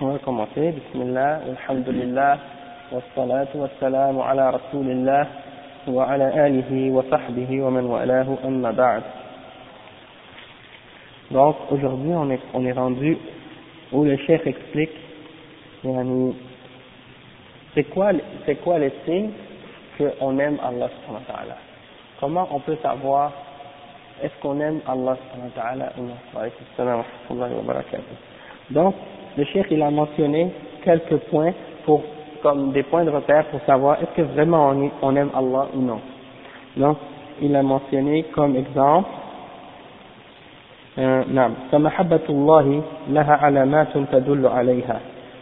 On va commencer. Bismillah, alhamdulillah, wassalatu wassalamu ala rasulillah wa ala alihi wa sahbihi wa man walahu amma ba'd. Donc aujourd'hui on est, on est rendu où le chef explique yani, c'est quoi, c'est quoi les signes qu'on aime Allah subhanahu wa ta'ala. Comment on peut savoir est-ce qu'on aime Allah subhanahu wa ta'ala ou non. Wa wa wa. Donc, le cheikh il a mentionné quelques points pour, comme des points de repère pour savoir est-ce que vraiment on, on aime Allah ou non. Donc, il a mentionné comme exemple آه نعم فمحبة الله لها علامات تدل عليها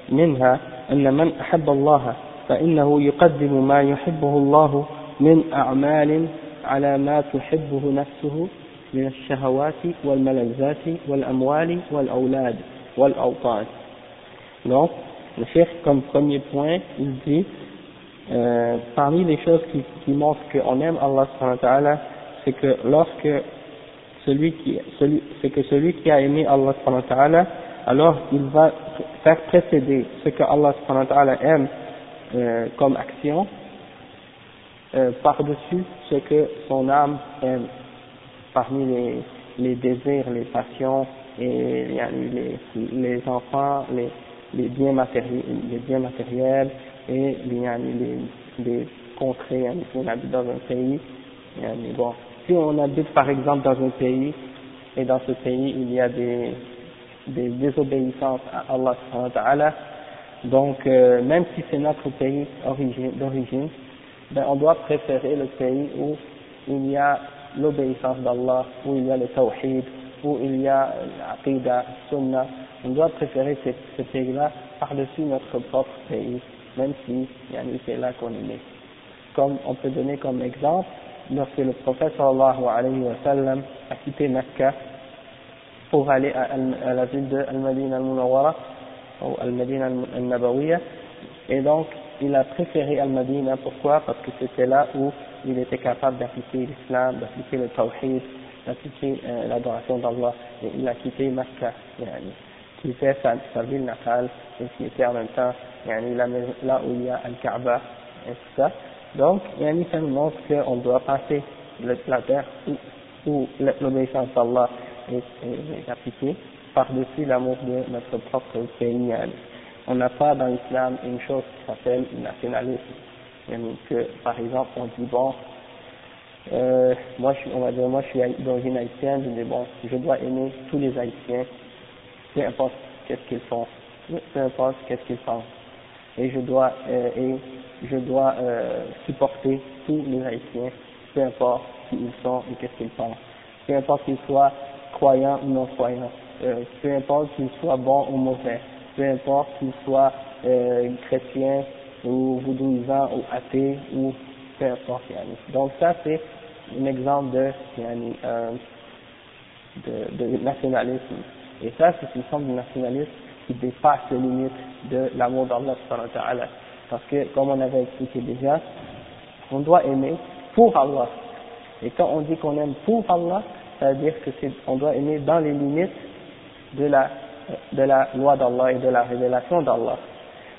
منها أن من أحب الله فإنه يقدم ما يحبه الله من أعمال على ما تحبه نفسه من الشهوات والملذات والأموال والأولاد والأوطان donc, le chef, comme premier point, il dit, euh, parmi les choses qui, qui montrent qu'on aime Allah subhanahu wa ta'ala, c'est que lorsque celui qui, celui, c'est que celui qui a aimé Allah subhanahu wa ta'ala, alors il va faire précéder ce que Allah subhanahu wa ta'ala aime euh, comme action, euh, par-dessus ce que son âme aime, parmi les, les désirs, les passions, et les, les enfants, les, les biens matériels, et les, contrées, si on habite dans un pays, bon, si on habite par exemple dans un pays et dans ce pays il y a des, désobéissances à Allah ta'ala, donc euh, même si c'est notre pays d'origine, ben on doit préférer le pays où il y a l'obéissance d'Allah, où il y a le tawhid, où il y a l'aqidah, sunnah, on doit préférer ce, pays-là par-dessus notre propre pays, même si c'est là qu'on est né. Comme on peut donner comme exemple, lorsque le prophète sallallahu alayhi wa sallam a quitté Mecca pour aller à, la ville de Al-Madina al-Munawwara, ou Al-Madina al-Nabawiya, et donc il a préféré Al-Madina, pourquoi? Parce que c'était là où il était capable d'appliquer l'islam, d'appliquer le tawhid, d'appliquer euh, l'adoration d'Allah, et il a quitté Mecca, yani, qui était sa, sa, ville natale, et qui était en même temps yani, là, là où il y a Al-Kaaba, et tout ça. Donc, yani, ça nous montre qu'on doit passer le, la terre où, où l'obéissance d'Allah est, est, est, appliquée par-dessus l'amour de notre propre pays. On n'a pas dans l'islam une chose qui s'appelle le nationalisme. Yani, par exemple, on dit, bon, euh, moi, on va dire, moi, je suis d'origine haïtienne, je dis, bon, je dois aimer tous les haïtiens, peu importe qu'est-ce qu'ils font, peu importe qu'est-ce qu'ils pensent. Et je dois, euh, et je dois euh, supporter tous les haïtiens, peu importe qui ils sont et qu'est-ce qu'ils pensent. Peu importe qu'ils soient croyants ou non croyants, euh, peu importe qu'ils soient bons ou mauvais, peu importe qu'ils soient euh, chrétiens ou voudouisants ou athées ou peu importe. Donc ça c'est un exemple de, euh, de, de nationalisme. Et ça c'est une forme de nationalisme qui dépasse les limites de l'amour d'Allah parce que comme on avait expliqué déjà, on doit aimer pour Allah. Et quand on dit qu'on aime pour Allah, ça veut dire que c'est, on doit aimer dans les limites de la, de la loi d'Allah et de la révélation d'Allah.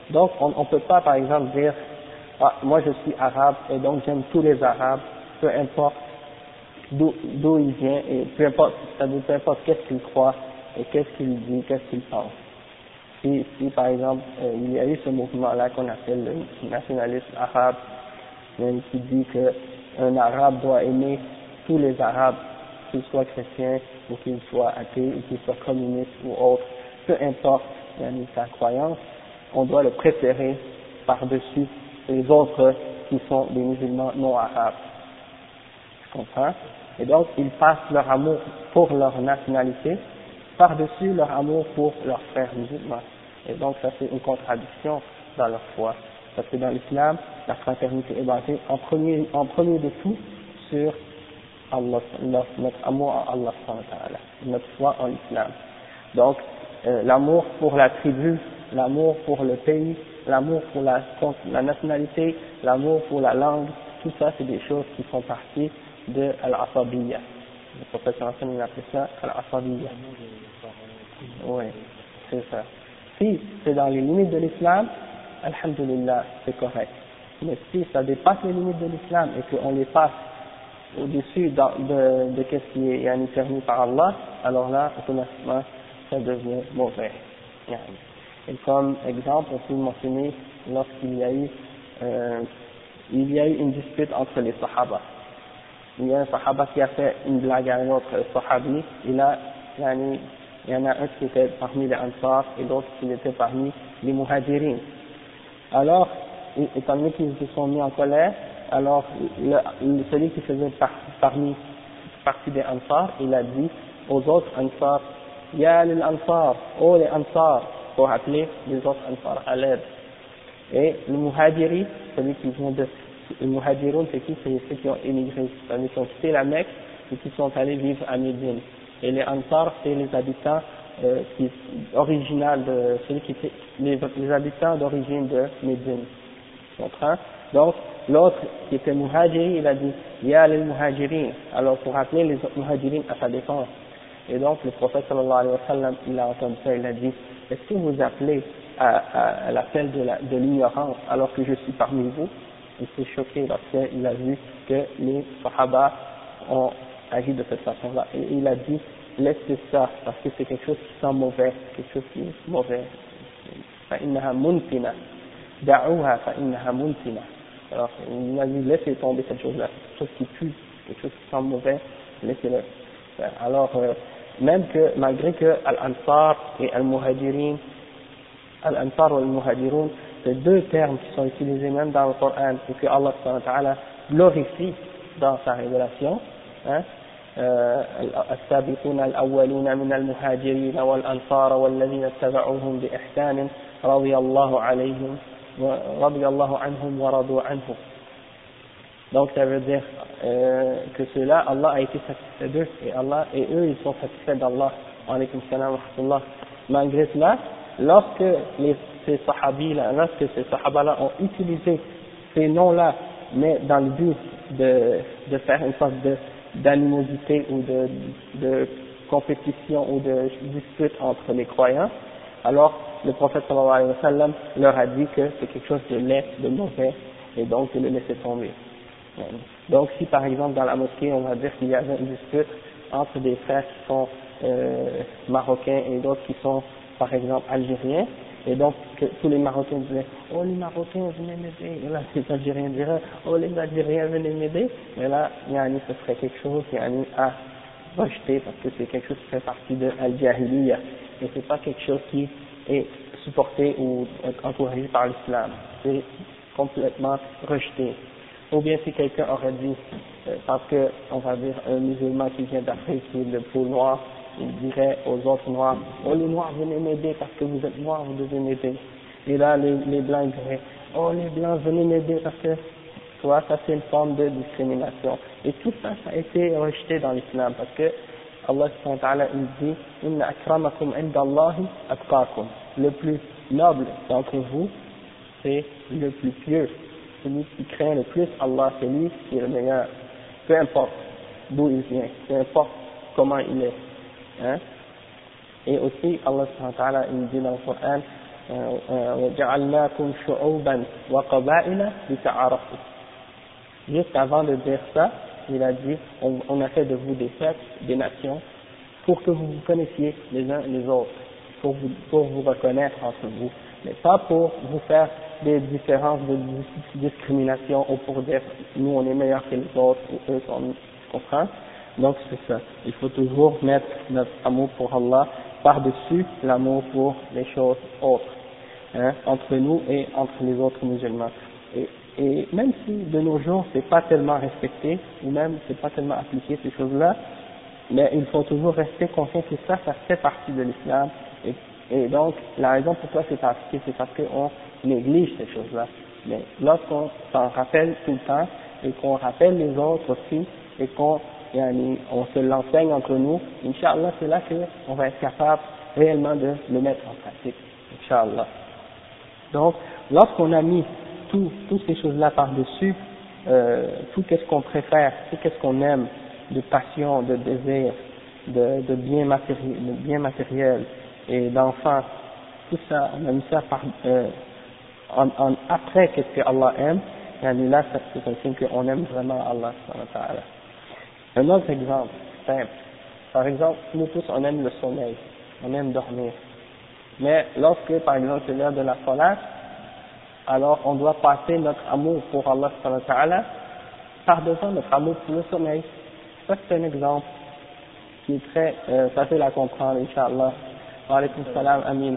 Donc on ne peut pas par exemple dire ah, moi je suis arabe et donc j'aime tous les arabes, peu importe d'où il vient et peu importe, peu importe qu'est-ce qu'il croit et qu'est-ce qu'il dit, qu'est-ce qu'il pense? Si, si par exemple euh, il y a eu ce mouvement-là qu'on appelle le nationalisme arabe, même qui dit qu'un arabe doit aimer tous les arabes, qu'ils soient chrétiens ou qu'ils soient athées ou qu'ils soient communistes ou autres, peu importe sa croyance, on doit le préférer par-dessus les autres qui sont des musulmans non arabes. Tu comprends? Et donc, ils passent leur amour pour leur nationalité par-dessus leur amour pour leurs frères musulmans. Et donc, ça c'est une contradiction dans leur foi. Parce que dans l'islam, la fraternité est basée en premier, en premier de tout sur notre amour à Allah, notre foi en l'islam. Donc, euh, l'amour pour la tribu, l'amour pour le pays, l'amour pour la, nationalité, l'amour pour la langue, tout ça c'est des choses qui font partie de al-asabiyya. Le professeur Hassan il appelle ça al-asabiyya. Oui, c'est ça. Si c'est dans les limites de l'islam, alhamdulillah, c'est correct. Mais si ça dépasse les limites de l'islam et qu'on les passe au-dessus de, de, ce qui est yani, permis par Allah, alors là, automatiquement, ça devient mauvais. Et comme exemple, on peut mentionner lorsqu'il y eu, euh, y a eu une dispute entre les Sahaba. Il y a un Sahaba qui a fait une blague à un autre Sahabi, il a, y en a un qui était parmi les Ansar et l'autre qui était parmi les Muhajirin. Alors, étant donné qu'ils se sont mis en colère, alors celui qui faisait partie des Ansar, il a dit aux autres Ansar, Ya les Ansar, oh les Ansar, pour appeler les autres Ansar à l'aide. Et le Muhajiri, celui qui vient de, le Muhajirun, c'est qui? C'est ceux qui ont émigré, c'est-à-dire qui ont quitté la Mecque et qui sont allés vivre à Médine. Et les Ansar, c'est les habitants euh, qui, qui les, les habitants d'origine de Médine. Donc, l'autre qui était muhajiri, il a dit, Ya les muhajirin. Alors, pour rappeler les muhajirin à sa défense. Et donc, le prophète sallallahu alayhi wa sallam, il a entendu ça, il a dit, est-ce que vous appelez à, l'appel de l'ignorance alors que je suis parmi vous? Il s'est choqué lorsqu'il a vu que les sahaba ont agi de cette façon-là. Et il a dit, laissez ça, parce que c'est quelque chose qui sent mauvais, quelque chose qui est mauvais. فإنها منتنة دعوها فإنها منتنة alors il a dit laissez tomber cette chose-là, quelque chose qui pue, quelque chose qui sent mauvais, laissez-le. Alors euh, même que malgré que Al-Ansar et Al-Muhajirin, Al-Ansar ou Al-Muhajirun, c'est deux termes qui sont utilisés même dans le Coran et que Allah glorifie dans sa révélation, hein, السابقون الأولون من المهاجرين والأنصار والذين اتبعوهم بإحسان رضي الله عليهم رضي الله عنهم ورضوا عنه donc ça veut dire euh, que ceux-là, Allah a été satisfait d'eux et Allah et eux ils sont satisfaits d'Allah. Alaykum salam wa Malgré cela, lorsque ces sahabis-là, lorsque ces sahabas-là ont utilisé ces noms-là, mais dans le but de, faire une sorte d'animosité ou de, de compétition ou de dispute entre les croyants, alors le prophète sallallahu alayhi wa sallam leur a dit que c'est quelque chose de laid, de mauvais, et donc de le laisser tomber. Donc si par exemple dans la mosquée on va dire qu'il y avait une dispute entre des frères qui sont euh, marocains et d'autres qui sont par exemple algériens, et donc, que tous les Marocains disaient, oh les Marocains, venez m'aider. Et là, les Algériens diraient, oh les Algériens, venez m'aider. Mais là, yani, ce serait quelque chose yani, à rejeter parce que c'est quelque chose qui fait partie de Al-Jahiliya. Et c'est pas quelque chose qui est supporté ou encouragé par l'islam. C'est complètement rejeté. Ou bien si quelqu'un aurait dit, euh, parce que, on va dire, un musulman qui vient d'Afrique, qui est le peau il dirait aux autres noirs, oh les noirs venez m'aider parce que vous êtes noirs, vous devez m'aider. Et là les, les blancs diraient, oh les blancs venez m'aider parce que, toi ça c'est une forme de discrimination. Et tout ça, ça a été rejeté dans l'islam parce que Allah subhanahu il dit, inna indallahi. Le plus noble d'entre vous, c'est le plus pieux. Celui qui craint le plus Allah, c'est lui qui est le meilleur. Peu importe d'où il vient, peu importe comment il est. Hein? Et aussi, Allah subhanahu il dit dans le Coran, وَجَعَلْنَاكُمْ شُعُوبًا وَقَبَائِلَ لِتَعَارَفُوا Juste avant de dire ça, il a dit, on, on, a fait de vous des peuples, des nations, pour que vous vous connaissiez les uns les autres, pour vous, pour vous reconnaître entre vous, mais pas pour vous faire des différences de discrimination ou pour dire nous on est meilleurs que les autres ou eux sont, comprends Donc c'est ça. Il faut toujours mettre notre amour pour Allah par-dessus l'amour pour les choses autres, hein, entre nous et entre les autres musulmans. Et, et même si de nos jours c'est pas tellement respecté, ou même c'est pas tellement appliqué ces choses-là, mais il faut toujours rester conscient que ça, ça fait partie de l'islam. Et, et, donc la raison pour laquelle c'est appliqué, c'est parce qu'on néglige ces choses-là. Mais lorsqu'on s'en rappelle tout le temps et qu'on rappelle les autres aussi et qu'on on se l'enseigne entre nous, Inch'Allah, c'est là qu'on va être capable réellement de le mettre en pratique, Inch'Allah. Donc, lorsqu'on a mis tout, toutes ces choses-là par-dessus, euh, tout ce qu'on préfère, tout ce qu'on aime, de passion, de désir, de, de bien matériel, de bien matériel et d'enfants, tout ça, on a mis ça par, euh, en, en, après qu'est-ce que Allah aime, et là c'est un signe qu'on aime vraiment Allah Un autre exemple, simple. Par exemple, nous tous on aime le sommeil, on aime dormir. Mais lorsque par exemple c'est l'heure de la salat, alors on doit passer notre amour pour Allah par-devant notre amour pour le sommeil. Ça c'est un exemple qui est très euh, facile à comprendre, Inch'Allah. Wa alaykum salam, amin.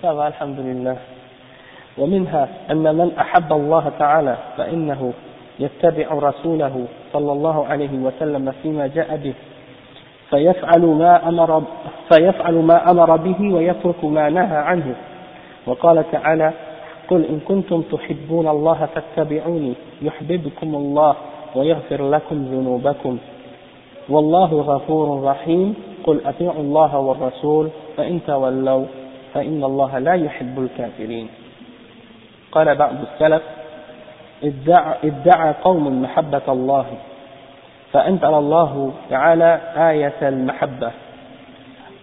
Ça va, alhamdulillah. ومنها أن من أحب الله تعالى فإنه يتبع رسوله صلى الله عليه وسلم فيما جاء به فيفعل ما أمر فيفعل ما أمر به ويترك ما نهى عنه. وقال تعالى قل إن كنتم تحبون الله فاتبعوني يحببكم الله ويغفر لكم ذنوبكم والله غفور رحيم. قل أطيعوا الله والرسول فإن تولوا فإن الله لا يحب الكافرين قال بعض السلف ادعى, ادعى قوم محبة الله فأنزل الله تعالى آية المحبة.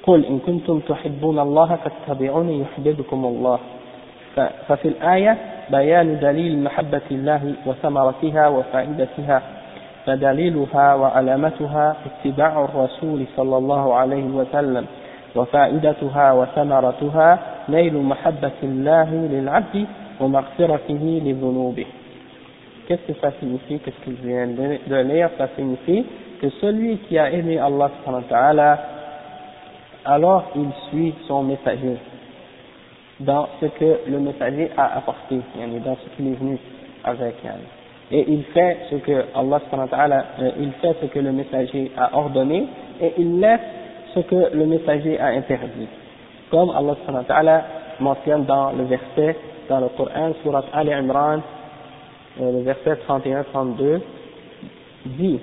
قل إن كنتم تحبون الله فاتبعوني يحببكم الله. ففي الآية بيان دليل محبة الله وثمرتها وفائدتها فدليلها وعلامتها اتباع الرسول صلى الله عليه وسلم وفائدتها وثمرتها نيل محبة الله للعبد ومغفرته لذنوبه. Qu'est-ce que ça signifie? Qu'est-ce que je de lire? Ça signifie que celui qui a aimé Allah alors il suit son messager dans ce que le messager a apporté, dans ce qu'il est venu avec. Et il fait ce que Allah euh, il fait ce que le messager a ordonné et il laisse ce que le messager a interdit. Comme Allah mentionne dans le verset dans le Coran, surat Al Imran, euh, le verset 31-32, dit,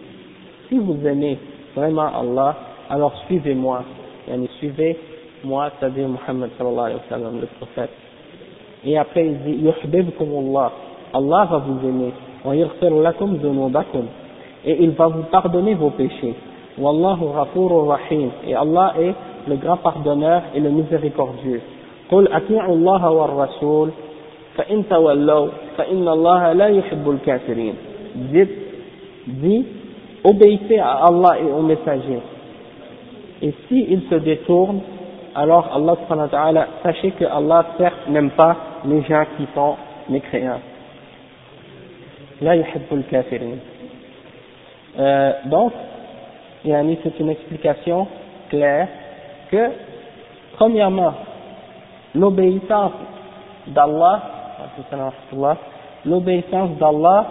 si vous aimez vraiment Allah, alors suivez-moi, yani suivez-moi, c'est-à-dire Muhammad sallallahu alayhi wa sallam, le prophète. Et après il dit, Allah, Allah va vous aimer, et il va vous pardonner vos péchés. Wallahu rahim. Et Allah est le grand pardonneur et le miséricordieux. قل أطيعوا الله والرسول فإن تولوا فإن الله لا يحب الكافرين dites dit obéissez à Allah et aux messagers et si ils se détournent alors Allah subhanahu wa ta'ala sachez que Allah certes n'aime pas les gens qui sont mécréants لا يحب الكافرين euh, donc c'est une explication claire que premièrement l'obéissance d'Allah l'obéissance d'Allah,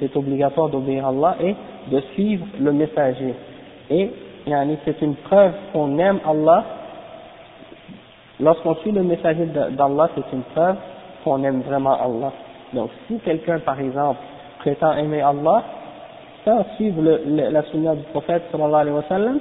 c'est obligatoire d'obéir à Allah et de suivre le messager. Et c'est une preuve qu'on aime Allah. Lorsqu'on suit le messager d'Allah, c'est une preuve qu'on aime vraiment Allah. Donc si quelqu'un, par exemple, prétend aimer Allah, sans suivre la sunna du prophète sallallahu alayhi wa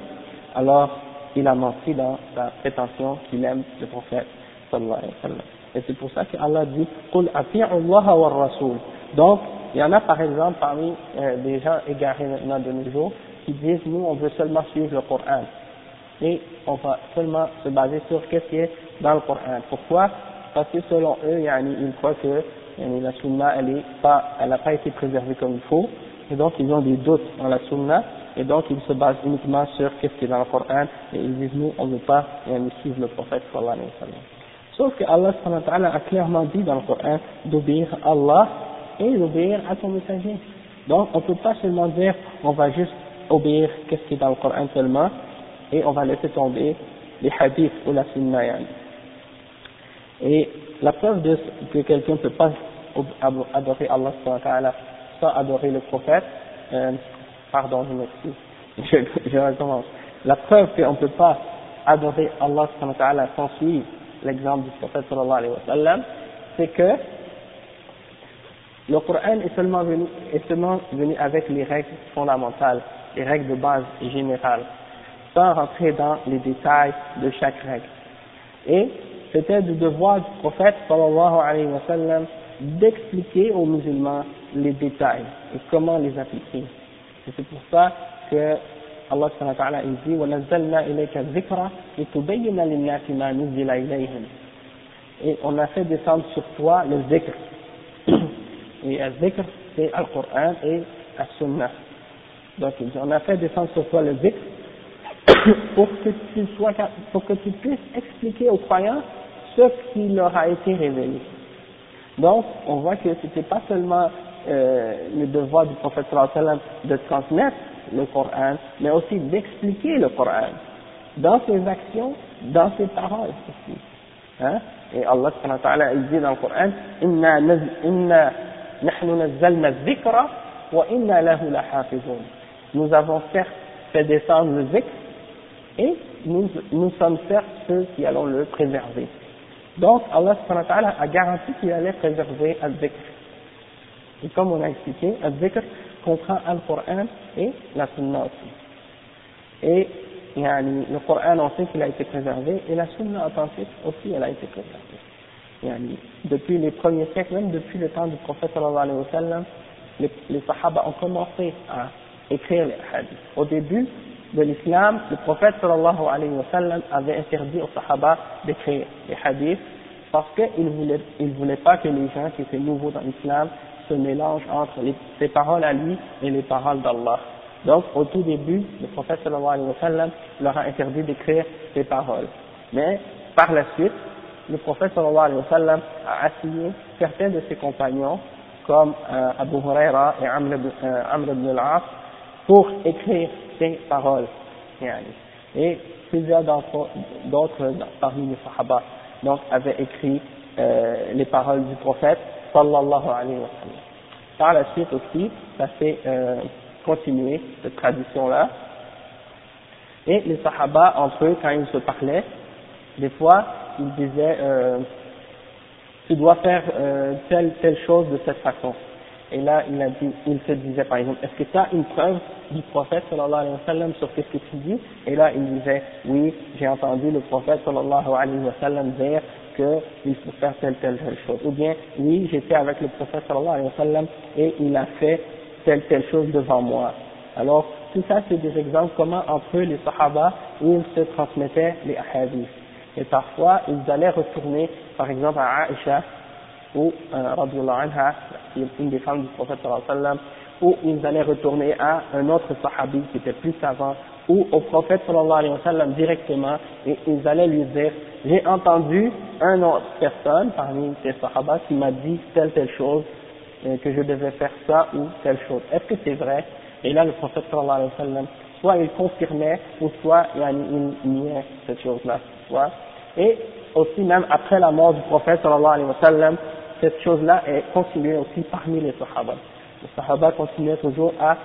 alors il a menti dans sa prétention qu'il aime le prophète sallallahu alayhi wa. Et c'est pour ça qu'Allah dit Qul Allah wa rasul. Donc, il y en a par exemple parmi euh, des gens égarés maintenant de nos jours qui disent nous on veut seulement suivre le Coran. Et on va seulement se baser sur ce qui est dans le Coran. Pourquoi? Parce que selon eux, ils croient que la sunna elle pas, elle n'a pas été préservée comme il faut. Et donc ils ont des doutes dans la sunna. Et donc ils se basent uniquement sur ce qui est dans le Coran. Et ils disent nous on ne veut pas suivre le prophète sallallahu alayhi wa sallam. Sauf que Allah a clairement dit dans le Coran d'obéir à Allah et d'obéir à son messager. Donc on ne peut pas seulement dire on va juste obéir qu'est-ce qui est dans le Coran seulement et on va laisser tomber les hadiths ou la sunna. Et la preuve de que quelqu'un ne peut pas adorer Allah sans adorer le prophète, euh, pardon je m'excuse, je, je recommence. La preuve qu'on ne peut pas adorer Allah sans suivre l'exemple du prophète sallallahu alayhi wa sallam, c'est que le Coran est seulement venu, avec les règles fondamentales, les règles de base générales, sans rentrer dans les détails de chaque règle. Et c'était du devoir du prophète sallallahu alayhi wa sallam d'expliquer aux musulmans les détails et comment les appliquer. C'est pour ça que Allah subhanahu wa ta'ala il dit وَنَزَّلْنَا إِلَيْكَ الذِّكْرَ لِتُبَيِّنَ لِلنَّاسِ مَا نُزِّلَ إِلَيْهِمْ Et on a fait descendre sur toi le zikr. Et le zikr, c'est Al-Qur'an et Al-Sunnah. Donc on a fait descendre sur toi le zikr pour que tu sois, pour que tu puisses expliquer aux croyants ce qui leur a été révélé. Donc, on voit que ce n'était pas seulement euh, le devoir du prophète sallam de transmettre le Coran, mais aussi d'expliquer le Coran dans ses actions, dans ses paroles aussi. Hein? Et Allah subhanahu wa ta'ala dit dans le Coran Inna, inna nahnu nazzalna wa inna lahu. Nous avons certes fait descendre le zikr et nous, nous sommes certes ceux qui allons le préserver. Donc Allah subhanahu wa ta'ala a garanti qu'il allait préserver al-zikr. Et comme on a expliqué, al-zikr comprend al-Qur'an et la sunna aussi. Et le Coran, on sait qu'il a été préservé, et la sunna authentique aussi, elle a été préservée. Depuis les premiers siècles, même depuis le temps du prophète sallallahu alayhi wa les, les sahaba ont commencé à écrire les hadiths. Au début de l'islam, le prophète sallallahu alayhi wa avait interdit aux sahaba d'écrire les hadiths parce qu'il ne voulait, il voulait pas que les gens qui étaient nouveaux dans l'islam se mélangent entre les, ses paroles à lui et les paroles d'Allah. Donc, au tout début, le prophète sallallahu alayhi wa leur a interdit d'écrire ses paroles. Mais, par la suite, le prophète sallallahu alayhi wa a assigné certains de ses compagnons, comme euh, Abu Huraira et Amr euh, Amr ibn al-As, pour écrire ses paroles. Et plusieurs d'autres parmi les sahaba donc, avaient écrit euh, les paroles du prophète sallallahu alayhi wa. Par la suite aussi, ça s'est euh, continué, cette tradition-là. Et les sahaba, entre eux, quand ils se parlaient, des fois, ils disaient, euh, tu dois faire euh, telle, telle chose de cette façon. Et là, il, se disait par exemple, est-ce que tu as une preuve du prophète sallallahu alayhi wa sur ce que tu dis? Et là, il disait, oui, j'ai entendu le prophète sallallahu alayhi wa dire qu'il faut faire telle, telle, telle chose. Ou bien, oui, j'étais avec le prophète sallallahu alayhi wa sallam et il a fait telle, telle chose devant moi. Alors, tout ça, c'est des exemples comment entre eux, les sahaba, ils se transmettaient les hadiths. Et parfois, ils allaient retourner, par exemple, à Aisha, ou, euh, anha, qui est une des femmes du prophète sallallahu alayhi wa sallam, ou ils allaient retourner à un autre sahabi qui était plus savant, ou au prophète sallallahu alayhi wa sallam directement, et ils allaient lui dire, j'ai entendu un autre personne parmi ces sahaba qui m'a dit telle telle chose, euh, que je devais faire ça ou telle chose. Est-ce que c'est vrai? Et là, le prophète sallallahu alayhi wa sallam, soit il confirmait, ou soit il niait cette chose-là. Et aussi, même après la mort du prophète sallallahu alayhi wa sallam, cette chose-là est continuée aussi parmi les sahaba. Les sahaba continuaient toujours à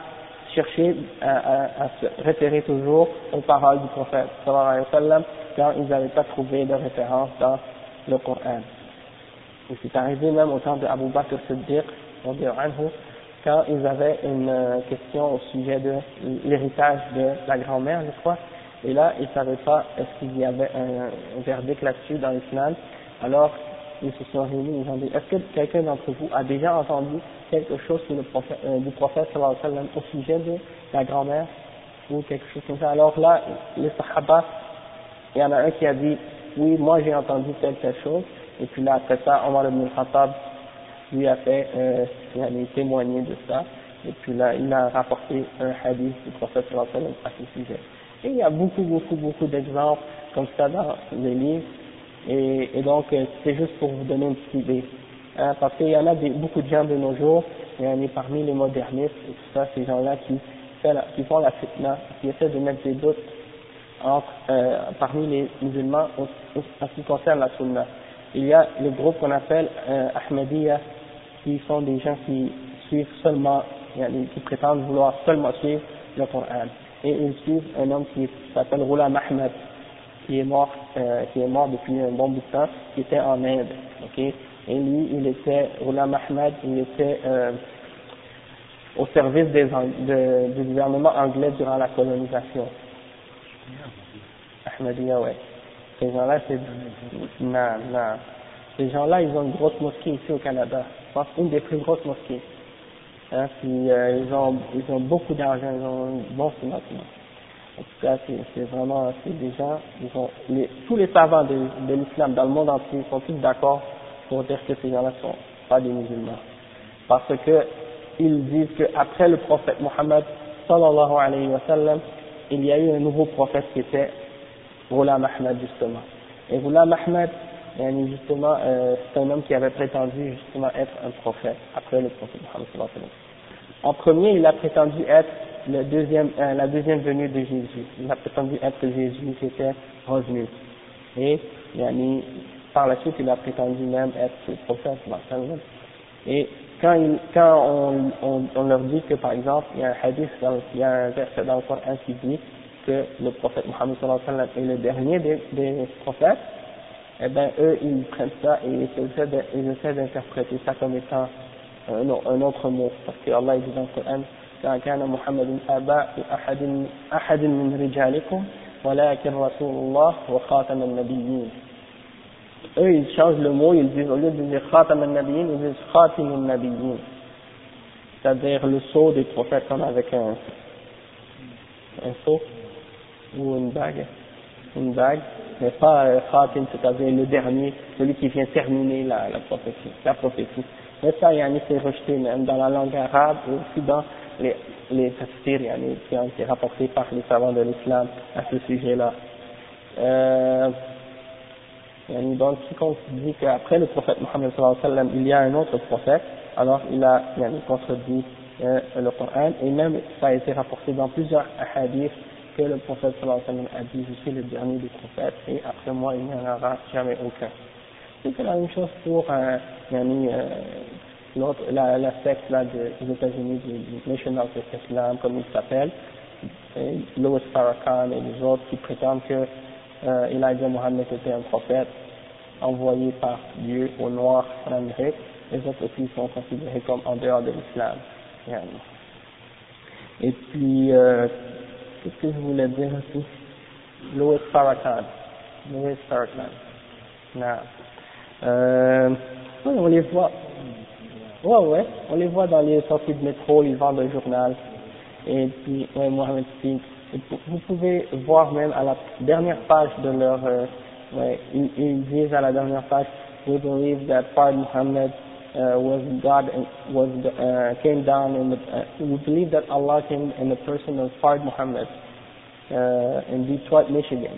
chercher, à, se référer toujours aux paroles du prophète sallallahu alayhi wa sallam, quand ils n'avaient pas trouvé de référence dans le Coran. Et c'est arrivé même au temps de Abu Bakr Siddiq, quand ils avaient une euh, question au sujet de l'héritage de la grand-mère, je crois, et là, ils ne savaient pas est-ce qu'il y avait un, verdict là-dessus dans l'islam, alors ils se sont réunis, ils ont dit, est-ce que quelqu'un d'entre vous a déjà entendu quelque chose sur le prophète, euh, du prophète au sujet de la grand-mère ou quelque chose comme ça Alors là, les sahaba, il y en a un qui a dit, oui, moi j'ai entendu telle telle chose, et puis là après ça, Omar ibn Khattab lui a fait, euh, il a témoigné de ça, et puis là il a rapporté un hadith du prophète sallallahu alayhi wa à ce sujet. Et il y a beaucoup, beaucoup, beaucoup d'exemples comme ça dans les livres, et, et donc, euh, c'est juste pour vous donner une petite idée. Hein, parce qu'il y en a beaucoup de gens de nos jours, il y en a parmi les modernistes et tout ça, ces gens-là qui, font la fitna, qui essaient de mettre des doutes euh, parmi les musulmans en, ce qui concerne la sunna. Il y a le groupe qu'on appelle euh, Ahmadiyya, qui sont des gens qui suivent seulement, qui prétendent vouloir seulement suivre le Coran. Et ils suivent un homme qui s'appelle Rula Mahmed, qui est mort, euh, qui est mort depuis un bon bout de temps, qui était en Inde, ok? Et lui, il était, Ghulam Ahmed, il était euh, au service du gouvernement anglais durant la colonisation. Ahmadiyya, ouais. Ces gens-là, c'est, non, non. Ces gens-là, ils ont une grosse mosquée ici au Canada. Je pense une des plus grosses mosquées. Hein, euh, ils ont, beaucoup d'argent, ils ont un bon financement. En tout cas, c'est vraiment, c'est des gens, tous les savants de l'islam dans le monde entier sont tous d'accord pour dire que ces gens-là sont pas des musulmans. Parce que ils disent qu'après le prophète Mohammed sallallahu alayhi wa il y a eu un nouveau prophète qui était Ghulam Ahmed justement. Et Ghulam Ahmed, justement, euh, c'est un homme qui avait prétendu justement être un prophète après le prophète Mohammed. En premier, il a prétendu être le deuxième, euh, la deuxième venue de Jésus. Il a prétendu être Jésus qui était revenu. Et yani, par la suite, il a prétendu même être le prophète. Et quand, il, quand on, on, on, leur dit que, par exemple, il y a un hadith, dans, il y a un verset dans le Coran qui dit que le prophète Mohammed est le dernier des, des prophètes, eh bien, eux, ils prennent ça et ils essaient d'interpréter ça comme étant un, un autre mot. Parce que Allah dit dans le Coran, كان محمد أبا أحد أحد من رجالكم ولكن رسول الله وخاتم النبيين eux ils changent le mot ils disent au lieu de dire khatam al-nabiyyin ils disent khatim al-nabiyyin. C'est-à-dire le sceau des prophètes comme avec un un ou une bague. Une bague mais pas euh, khatim c'est-à-dire le dernier celui qui vient terminer la, la prophétie la prophétie. Mais ça yani c'est rejeté même dans la langue arabe et aussi dans les, les tafsirs qui ont été rapportés par les savants de l'islam à ce sujet-là. Euh, donc, quiconque dit qu'après le prophète Mohammed sallam, il y a un autre prophète, alors il a yani, contredit euh, le Coran, et même ça a été rapporté dans plusieurs hadiths que le prophète sallam a dit, je suis le dernier des prophètes, et après moi il n'y en aura jamais aucun. C'est la même chose pour euh, euh, la secte là des États-Unis, du National Islam, comme il s'appelle, Louis Farrakhan et les autres qui prétendent que euh, Elijah Muhammad était un prophète envoyé par Dieu au noir en les autres aussi sont considérés comme en dehors de l'islam. Et puis, euh, qu'est-ce que je voulais dire aussi? Louis Farrakhan. Louis Farrakhan. Non. Euh, oui, on les voit. Ouais, ouais, on les voit dans les sorties de métro, ils vendent un journal. Et puis, ouais, Mohamed Speak. Vous pouvez voir même à la dernière page de leur, euh, ils, ils, disent à la dernière page, we believe that Prophet Muhammad uh, was God and was uh, came down in the, uh, we believe that Allah came in the person of Prophet Muhammad uh, in Detroit, Michigan.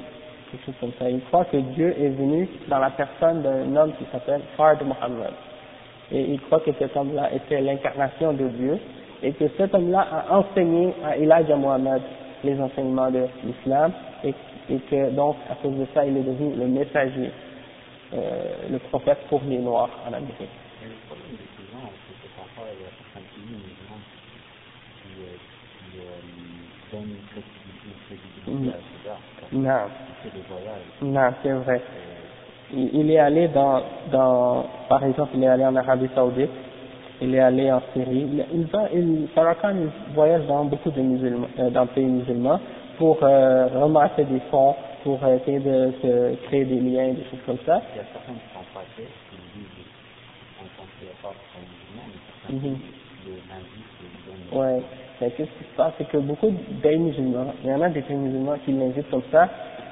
Quelque chose comme ça. Ils croient que Dieu est venu dans la personne d'un homme qui s'appelle Prophet Muhammad et il croit que cet homme-là était l'incarnation de Dieu, et que cet homme-là a enseigné à Elijah Muhammad les enseignements de l'islam, et, et, que donc à cause de ça il est devenu le messager, euh, le prophète pour les Noirs en Amérique. Non, non, c'est vrai. Il est allé dans, dans, par exemple, il est allé en Arabie Saoudite, il est allé en Syrie, il, va, il, Farrakhan il voyage dans beaucoup de musulmans, euh, dans pays musulmans pour euh, ramasser des fonds, pour essayer de se créer des liens, des choses comme ça. Il y a certains qui sont passés, qui disent en tant que pas sont musulmans, mais certains Ouais. Mais qu'est-ce qui se passe, c'est que beaucoup de pays musulmans, il y en a des pays musulmans qui l'invitent comme ça,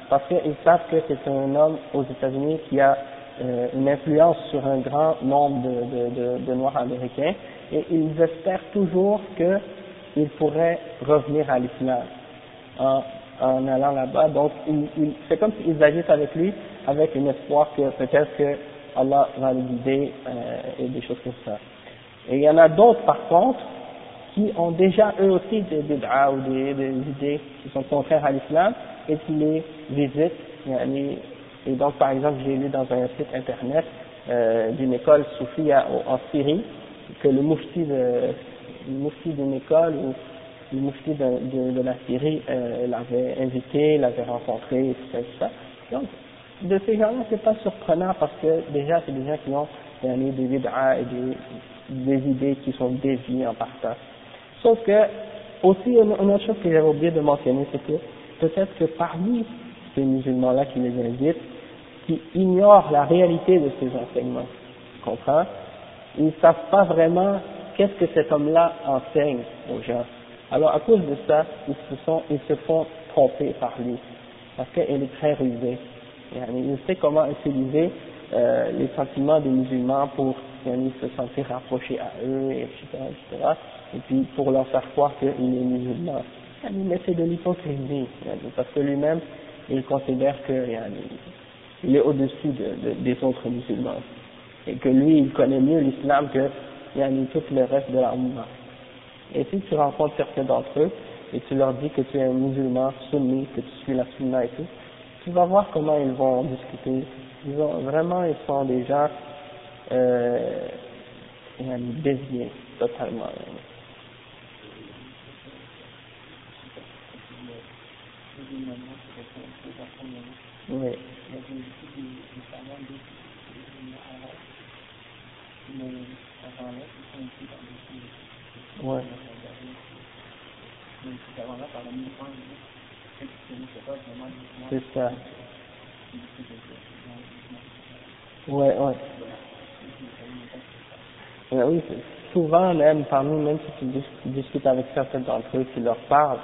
parce qu'ils savent que c'est un homme aux États-Unis qui a euh, une influence sur un grand nombre de, de, de, de, Noirs américains et ils espèrent toujours qu'il pourrait revenir à l'islam en, en allant là-bas. Donc c'est comme s'ils agissent avec lui avec un espoir que peut-être que Allah va le guider euh, et des choses comme ça. Et il y en a d'autres par contre qui ont déjà eux aussi des bid'a ou des, des idées qui sont contraires à l'islam et qui les visitent. Et donc, par exemple, j'ai lu dans un site internet euh, d'une école soufie en Syrie que le moufti de le d'une école ou le moufti de, la Syrie euh, l'avait invité, l'avait rencontré, et tout. Donc, de ces gens-là, c'est pas surprenant parce que déjà, c'est des gens qui ont des et des, des idées qui sont déviées en partant. Sauf que, aussi, une autre chose que j'avais oublié de mentionner, c'est que peut-être que parmi ces musulmans-là qui les invitent, qui ignorent la réalité de ces enseignements, comprends Ils ne savent pas vraiment qu'est-ce que cet homme-là enseigne aux gens. Alors à cause de ça, ils se, sont, ils se font trompé par lui, parce qu'elle est très rusée. Il sait comment utiliser euh, les sentiments des musulmans pour se sentir rapproché à eux, etc., etc., et puis pour leur faire croire qu'il est musulman. Mais c'est de l'hypocrisie, parce que lui-même, il considère que il est au-dessus de, des autres musulmans, et que lui, il connaît mieux l'islam que tout le reste de la Ummah. Et si tu rencontres certains d'entre eux, et tu leur dis que tu es un musulman sunni, que tu suis la sunna et tout, tu vas voir comment ils vont discuter. Ils ont, vraiment, ils sont des gens euh, déviés totalement. Oui. Ouais. C'est ça. Ouais, ouais. oui, souvent, même parmi, même si tu discutes avec certains d'entre eux, tu leur parles,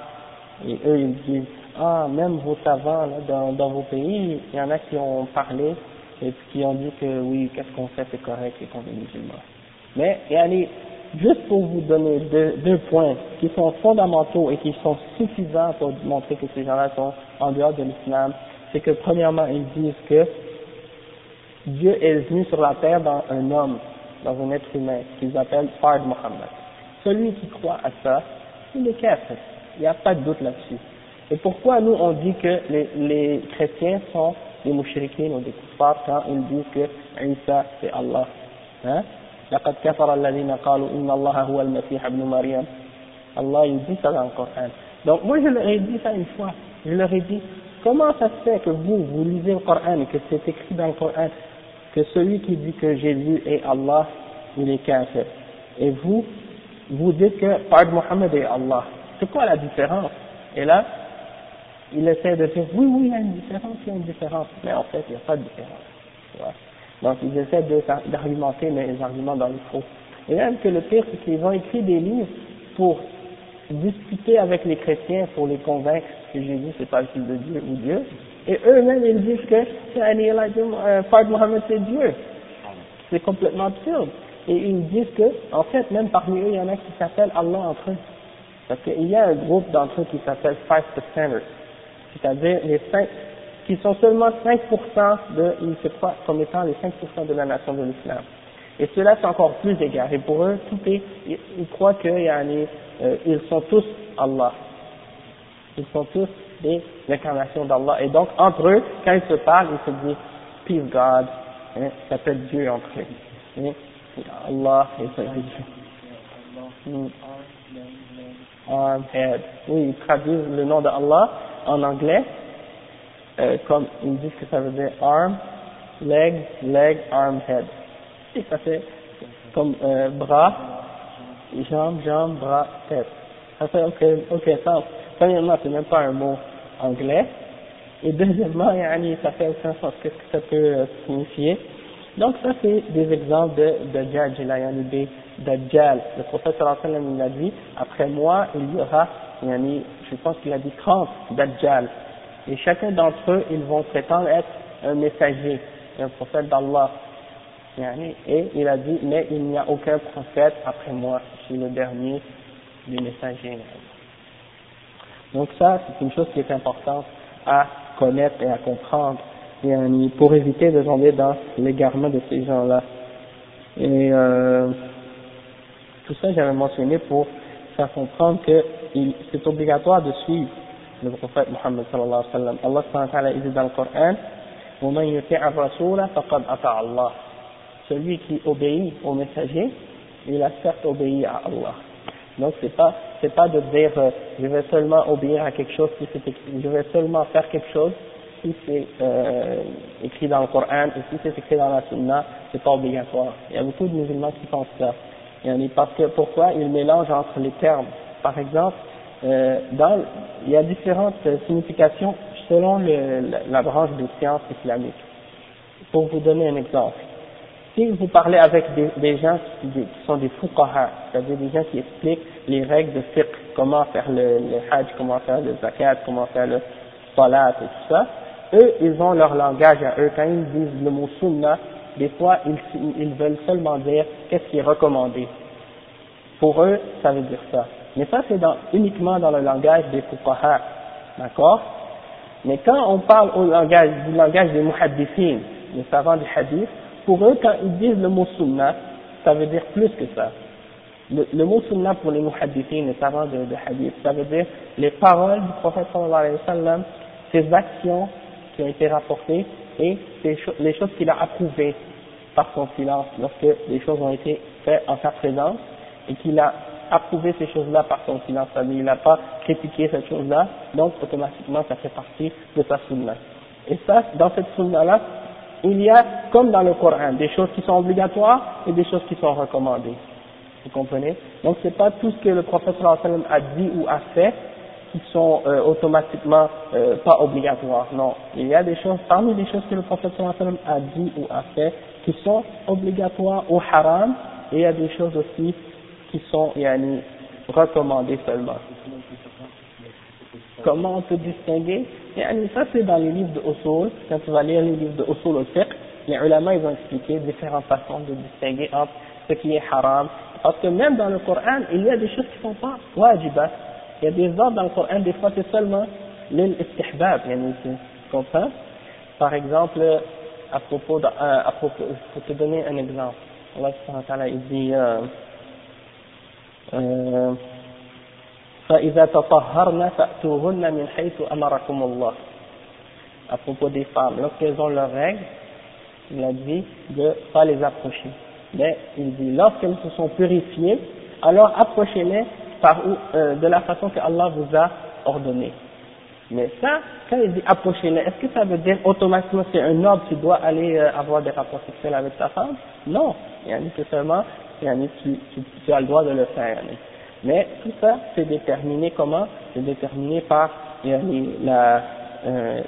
et eux, ils disent, ah, même vos savants, là, dans, dans vos pays, il y en a qui ont parlé, et qui ont dit que oui, qu'est-ce qu'on fait, c'est correct, et qu'on est musulman. Mais, et allez, juste pour vous donner deux, points qui sont fondamentaux et qui sont suffisants pour montrer que ces gens-là sont en dehors de l'islam, c'est que premièrement, ils disent que Dieu est venu sur la terre dans un homme, dans un être humain, qu'ils appellent Fard Muhammad. Celui qui croit à ça, il est kafir. Il n'y a pas de doute là-dessus. Et pourquoi nous on dit que les, les chrétiens sont des mouchriquins ou des kuffars quand ils disent que Isa c'est Allah hein لقد كفر الذين قالوا إن الله هو المسيح ابن مريم Allah il dit ça dans le Coran donc moi je leur ai dit ça une fois je leur ai dit comment ça se fait que vous vous lisez le Coran et que c'est écrit dans le Coran que celui qui dit que Jésus est Allah il est kafir et vous vous dites que Pard Mohammed est Allah c'est quoi la différence? Et là il essaie de dire oui oui il y a une différence il y a une différence mais en fait il n'y a pas de différence donc ils essaient d'argumenter, mais les arguments dans le faux. Et même que le pire, c'est qu'ils ont écrit des livres pour discuter avec les chrétiens, pour les convaincre que Jésus c'est pas le fils de Dieu ou Dieu. Et eux-mêmes, ils disent que euh, Fard Mohammed c'est Dieu. C'est complètement absurde. Et ils disent que, en fait, même parmi eux, il y en a qui s'appellent Allah entre eux. Parce qu'il y a un groupe d'entre eux qui s'appelle Five Percenters. C'est-à-dire les cinq, qui sont seulement 5% de, ils se croient comme étant les 5% de la nation de l'islam. Et cela c'est encore plus égaré. Pour eux, tout est, ils, croient que yani, euh, ils sont tous Allah. Ils sont tous des incarnations d'Allah. Et donc, entre eux, quand ils se parlent, ils se disent Peace God, hein, ça s'appelle Dieu entre eux. Hein, Allah, et ça Hmm. Arm, head. Oui, ils traduisent le nom d'Allah en anglais euh, comme ils disent que ça veut dire arm, leg, leg, arm, head. Et ça fait comme euh, bras, jambe, jambe, bras, tête. Ça fait aucun, aucun sens. Premièrement, c'est même pas un mot anglais. Et deuxièmement, ça fait aucun sens. Qu'est-ce que ça peut euh, signifier? Donc ça, c'est des exemples de yani des Dajjal. Le prophète sallallahu l'a dit, après moi, il y aura, je pense qu'il a dit 30 Dajjal. Et chacun d'entre eux, ils vont prétendre être un messager, un prophète d'Allah. Et il a dit, mais il n'y a aucun prophète après moi, je suis le dernier des messagers. Donc ça, c'est une chose qui est importante à connaître et à comprendre, pour éviter de tomber dans l'égarement de ces gens-là. Et euh, tout ça, j'avais mentionné pour faire comprendre que c'est obligatoire de suivre le prophète Muhammad sallallahu alayhi wa sallam. Allah subhanahu wa ta'ala dit dans le Coran, وَمَنْ يُطِعَ الرَّسُولَ فَقَدْ أَطَعَ اللَّهِ Celui qui obéit au messager, il a certes obéi à Allah. Donc c'est pas c'est pas de dire euh, je vais seulement obéir à quelque chose si c'est écrit, je vais seulement faire quelque chose si c'est euh, écrit dans le Coran et si c'est écrit dans la Sunna, c'est pas obligatoire. Il y a beaucoup de musulmans qui pensent ça. Parce que pourquoi ils mélangent entre les termes? Par exemple, euh, dans, il y a différentes significations selon le, la, branche des sciences islamiques. Pour vous donner un exemple, si vous parlez avec des, gens qui, qui, sont des fuqaha, c'est-à-dire des gens qui expliquent les règles de fiqh, comment faire le, le hajj, comment faire le zakat, comment faire le salat et tout ça, eux, ils ont leur langage à eux. Quand ils disent le mot sunnah, des fois, ils, veulent seulement dire qu'est-ce qui est recommandé. Pour eux, ça veut dire ça. Mais ça, c'est uniquement dans le langage des fuqaha. D'accord? Mais quand on parle au langage, du langage des muhaddithin, les savants du hadith, pour eux, quand ils disent le mot sunnah, ça veut dire plus que ça. Le, mot sunnah pour les muhaddithin, les savants de, de, hadith, ça veut dire les paroles du prophète sallallahu alayhi wa sallam, ses actions qui ont été rapportées et les choses qu'il a approuvées par son silence lorsque les choses ont été faites en sa présence et qu'il a approuvé ces choses-là par son silence, c'est-à-dire il n'a pas critiqué cette chose-là, donc automatiquement ça fait partie de sa sunna. Et ça, dans cette sunna-là, il y a, comme dans le Coran, des choses qui sont obligatoires et des choses qui sont recommandées. Vous comprenez? Donc c'est pas tout ce que le prophète a dit ou a fait qui sont euh, automatiquement euh, pas obligatoires. Non, il y a des choses, parmi les choses que le prophète a dit ou a fait, qui sont obligatoires ou haram, et il y a des choses aussi qui sont yani, recommandées seulement. Comment on peut distinguer? Yani, Ça c'est dans les livres de Usul, quand tu vas lire les livres de Usul au fiqh, les ulama ils ont expliqué différentes façons de distinguer entre ce qui est haram, parce que même dans le Coran, il y a des choses qui ne sont pas wajibat, il y a des ordres dans le Coran, des fois c'est seulement l'istihbab, tu comprends Par exemple, à propos, de, euh, à propos, pour te donner un exemple, Allah subhanahu wa ta'ala, il dit, euh, euh, فإذا تطهرن فأتوهن من حيث أمركم الله à propos des femmes, lorsqu'elles ont leurs règles, il a dit de ne pas les approcher. Mais il dit, lorsqu'elles se sont purifiées, alors approchez-les par euh, de la façon que Allah vous a ordonné. Mais ça, quand il dit approchez-les, est-ce que ça veut dire automatiquement c'est un homme qui doit aller euh, avoir des rapports sexuels avec sa femme? Non, il y a que seulement tu, tu, tu, as le droit de le faire. Mais tout ça, c'est déterminé comment? C'est déterminé par la, euh,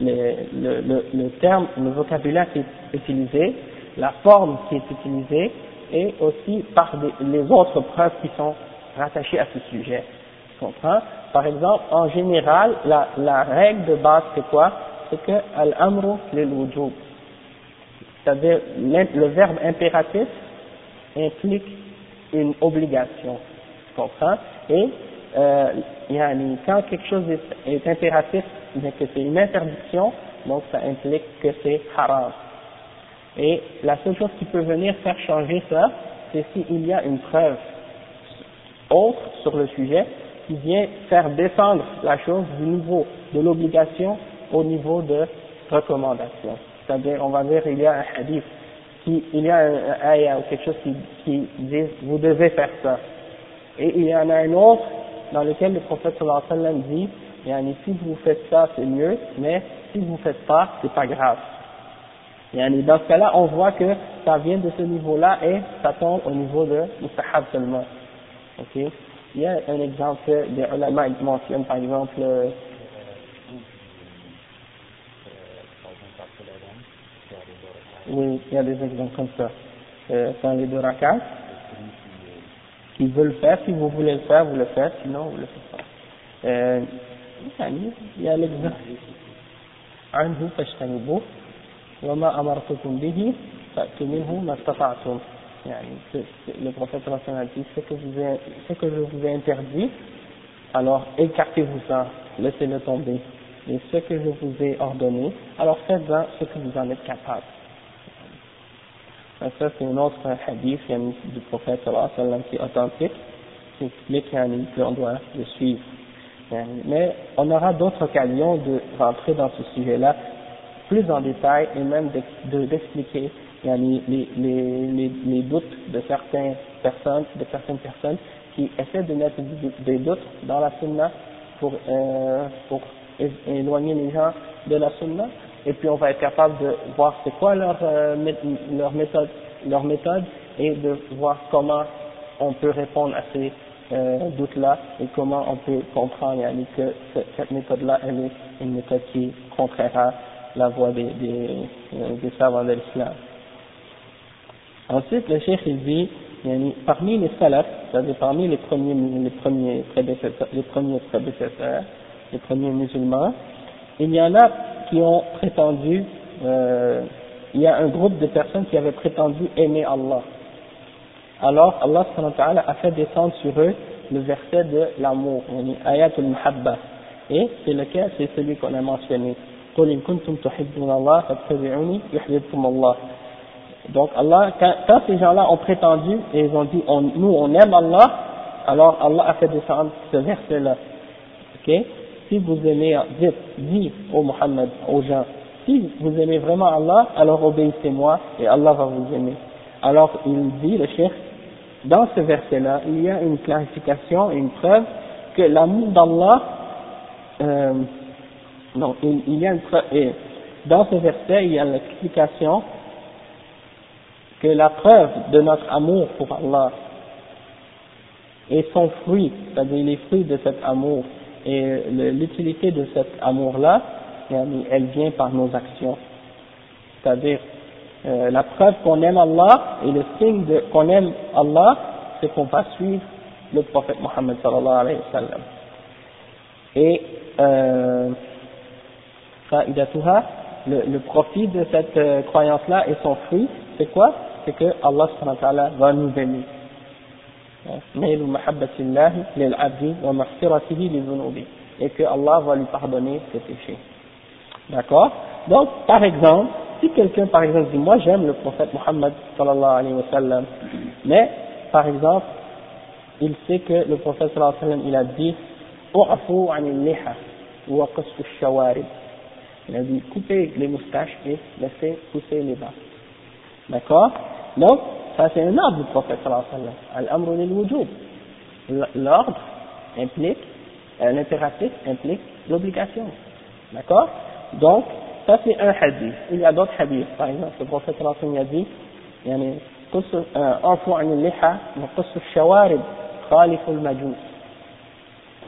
le, terme, le vocabulaire qui est utilisé, la forme qui est utilisée, et aussi par les autres preuves qui sont rattaché à ce sujet. Tu comprends? Par exemple, en général, la, la règle de base, c'est quoi? C'est que al-amru lil. C'est-à-dire, le verbe impératif implique une obligation. Tu comprends? Et euh, quand quelque chose est impératif, mais que c'est une interdiction, donc ça implique que c'est haram. Et la seule chose qui peut venir faire changer ça, c'est s'il y a une preuve autre sur le sujet qui vient faire descendre la chose du niveau de l'obligation au niveau de recommandation. C'est-à-dire, on va dire, il y a un hadith, il y a un, ayah ou quelque chose qui, qui dit, vous devez faire ça. Et il y en a un autre dans lequel le prophète sallallahu alayhi wa sallam dit, si vous faites ça, c'est mieux, mais si vous ne faites pas, c'est pas grave. Et dans ce cas-là, on voit que ça vient de ce niveau-là et ça tombe au niveau de mustahab seulement. Ok Il y a un exemple des ulama qui mentionne par exemple euh, oui, il y a des exemples comme ça. Euh, dans les deux rakats, qui veulent le faire, si vous voulez le faire, vous le faites, sinon vous le faites pas. Euh, il y a l'exemple. عنه فاجتنبوه وما أمرتكم به فأتوا منه ما استطعتم le prophète a dit, ce que, vous ai, ce que je vous ai interdit, alors écartez-vous ça, laissez-le tomber. Et ce que je vous ai ordonné, alors faites-en ce que vous en êtes capable. ça, c'est un autre hadith du prophète qui est authentique, qui explique qu'on doit le suivre. Mais on aura d'autres occasions de rentrer dans ce sujet-là plus en détail et même d'expliquer les, les, les, les, doutes de certaines personnes, de certaines personnes qui essaient de mettre des doutes dans la sunna pour, euh, pour éloigner les gens de la sunna. Et puis on va être capable de voir c'est quoi leur, euh, leur méthode leur méthode et de voir comment on peut répondre à ces euh, doutes là et comment on peut comprendre que cette méthode là elle est une méthode qui est contraire à la voie des, euh, des savants de l'islam. Ensuite, le cheikh dit parmi les salafs, c'est-à-dire parmi les premiers, les premiers prédécesseurs, les premiers les premiers musulmans, il y en a qui ont prétendu, euh, il y a un groupe de personnes qui avaient prétendu aimer Allah. Alors Allah a fait descendre sur eux le verset de l'amour, ayatul muhabba, et c'est lequel? C'est celui qu'on a mentionné. Donc Allah, quand, ces gens-là ont prétendu et ils ont dit nous on aime Allah, alors Allah a fait descendre ce verset-là. Ok? Si vous aimez, dites, dis au Muhammad, aux gens, si vous aimez vraiment Allah, alors obéissez-moi et Allah va vous aimer. Alors il dit, le chef, dans ce verset-là, il y a une clarification, une preuve que l'amour d'Allah, euh, non, il, y a une et dans ce verset, il y a l'explication que la preuve de notre amour pour Allah et son fruit, c'est-à-dire les fruits de cet amour et l'utilité de cet amour-là, elle vient par nos actions. C'est-à-dire, euh, la preuve qu'on aime Allah et le signe qu'on aime Allah, c'est qu'on va suivre le prophète Mohammed sallallahu alayhi wa sallam. Et, euh, le, le profit de cette euh, croyance-là et son fruit, c'est quoi? C'est que Allah va nous aimer. et que Allah va lui pardonner ses péchés. D'accord? Donc, par exemple, si quelqu'un, par exemple, dit, moi j'aime le prophète Muhammad sallallahu alayhi wa mais, par exemple, il sait que le prophète sallallahu alayhi wa sallam, il a dit, il a dit, coupez les moustaches et laissez pousser les bas. D'accord Donc, ça c'est un ordre du prophète sallallahu alayhi wa sallam. L'ordre implique, un impératif implique l'obligation. D'accord Donc, ça c'est un hadith. Il y a d'autres hadiths. Par exemple, le prophète sallallahu alayhi wa sallam a dit, يعني قص اعفوا عن اللحى وقص الشوارب خالف المجوس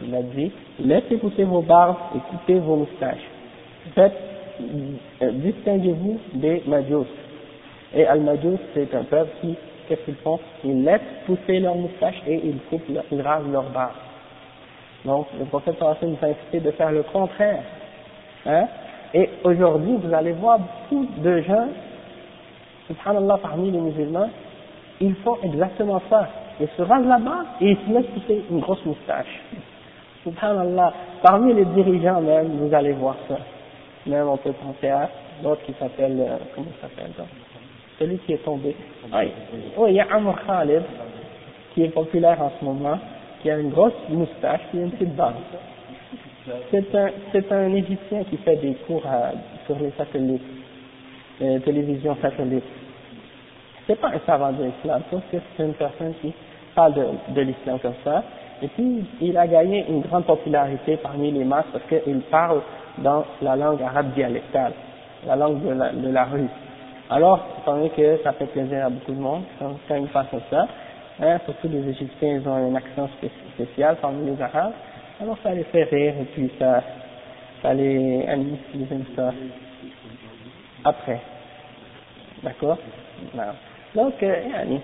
il a dit laissez pousser vos barbes et coupez vos moustaches faites distinguez-vous des majus et Al-Majus, c'est un peuple qui, qu'est-ce qu'ils font? Ils laissent pousser leurs moustaches et ils coupent, ils rasent leurs barbe. Donc, le prophète nous a incité de faire le contraire. Hein? Et aujourd'hui, vous allez voir beaucoup de gens, subhanallah, parmi les musulmans, ils font exactement ça. Ils se rasent la barbe et ils se laissent pousser une grosse moustache. Subhanallah, parmi les dirigeants même, vous allez voir ça. Même on peut penser à l'autre qui s'appelle, euh, comment s'appelle celui qui est tombé. Oui, il y a Amr Khalid, qui est populaire en ce moment, qui a une grosse moustache et une petite barbe. C'est un, c'est un Égyptien qui fait des cours sur les satellites, les télévisions satellites. C'est pas un savant de l'islam, sauf que c'est une personne qui parle de, de l'islam comme ça. Et puis, il a gagné une grande popularité parmi les masses parce qu'il parle dans la langue arabe dialectale, la langue de la, rue. Alors, étant donné que ça fait plaisir à beaucoup de monde quand, quand ils fassent ça, hein, surtout les Égyptiens, ils ont un accent spécial parmi les Arabes, alors ça les fait rire et puis ça, ça les anime, ils aiment ça. Après. D'accord? Donc, euh,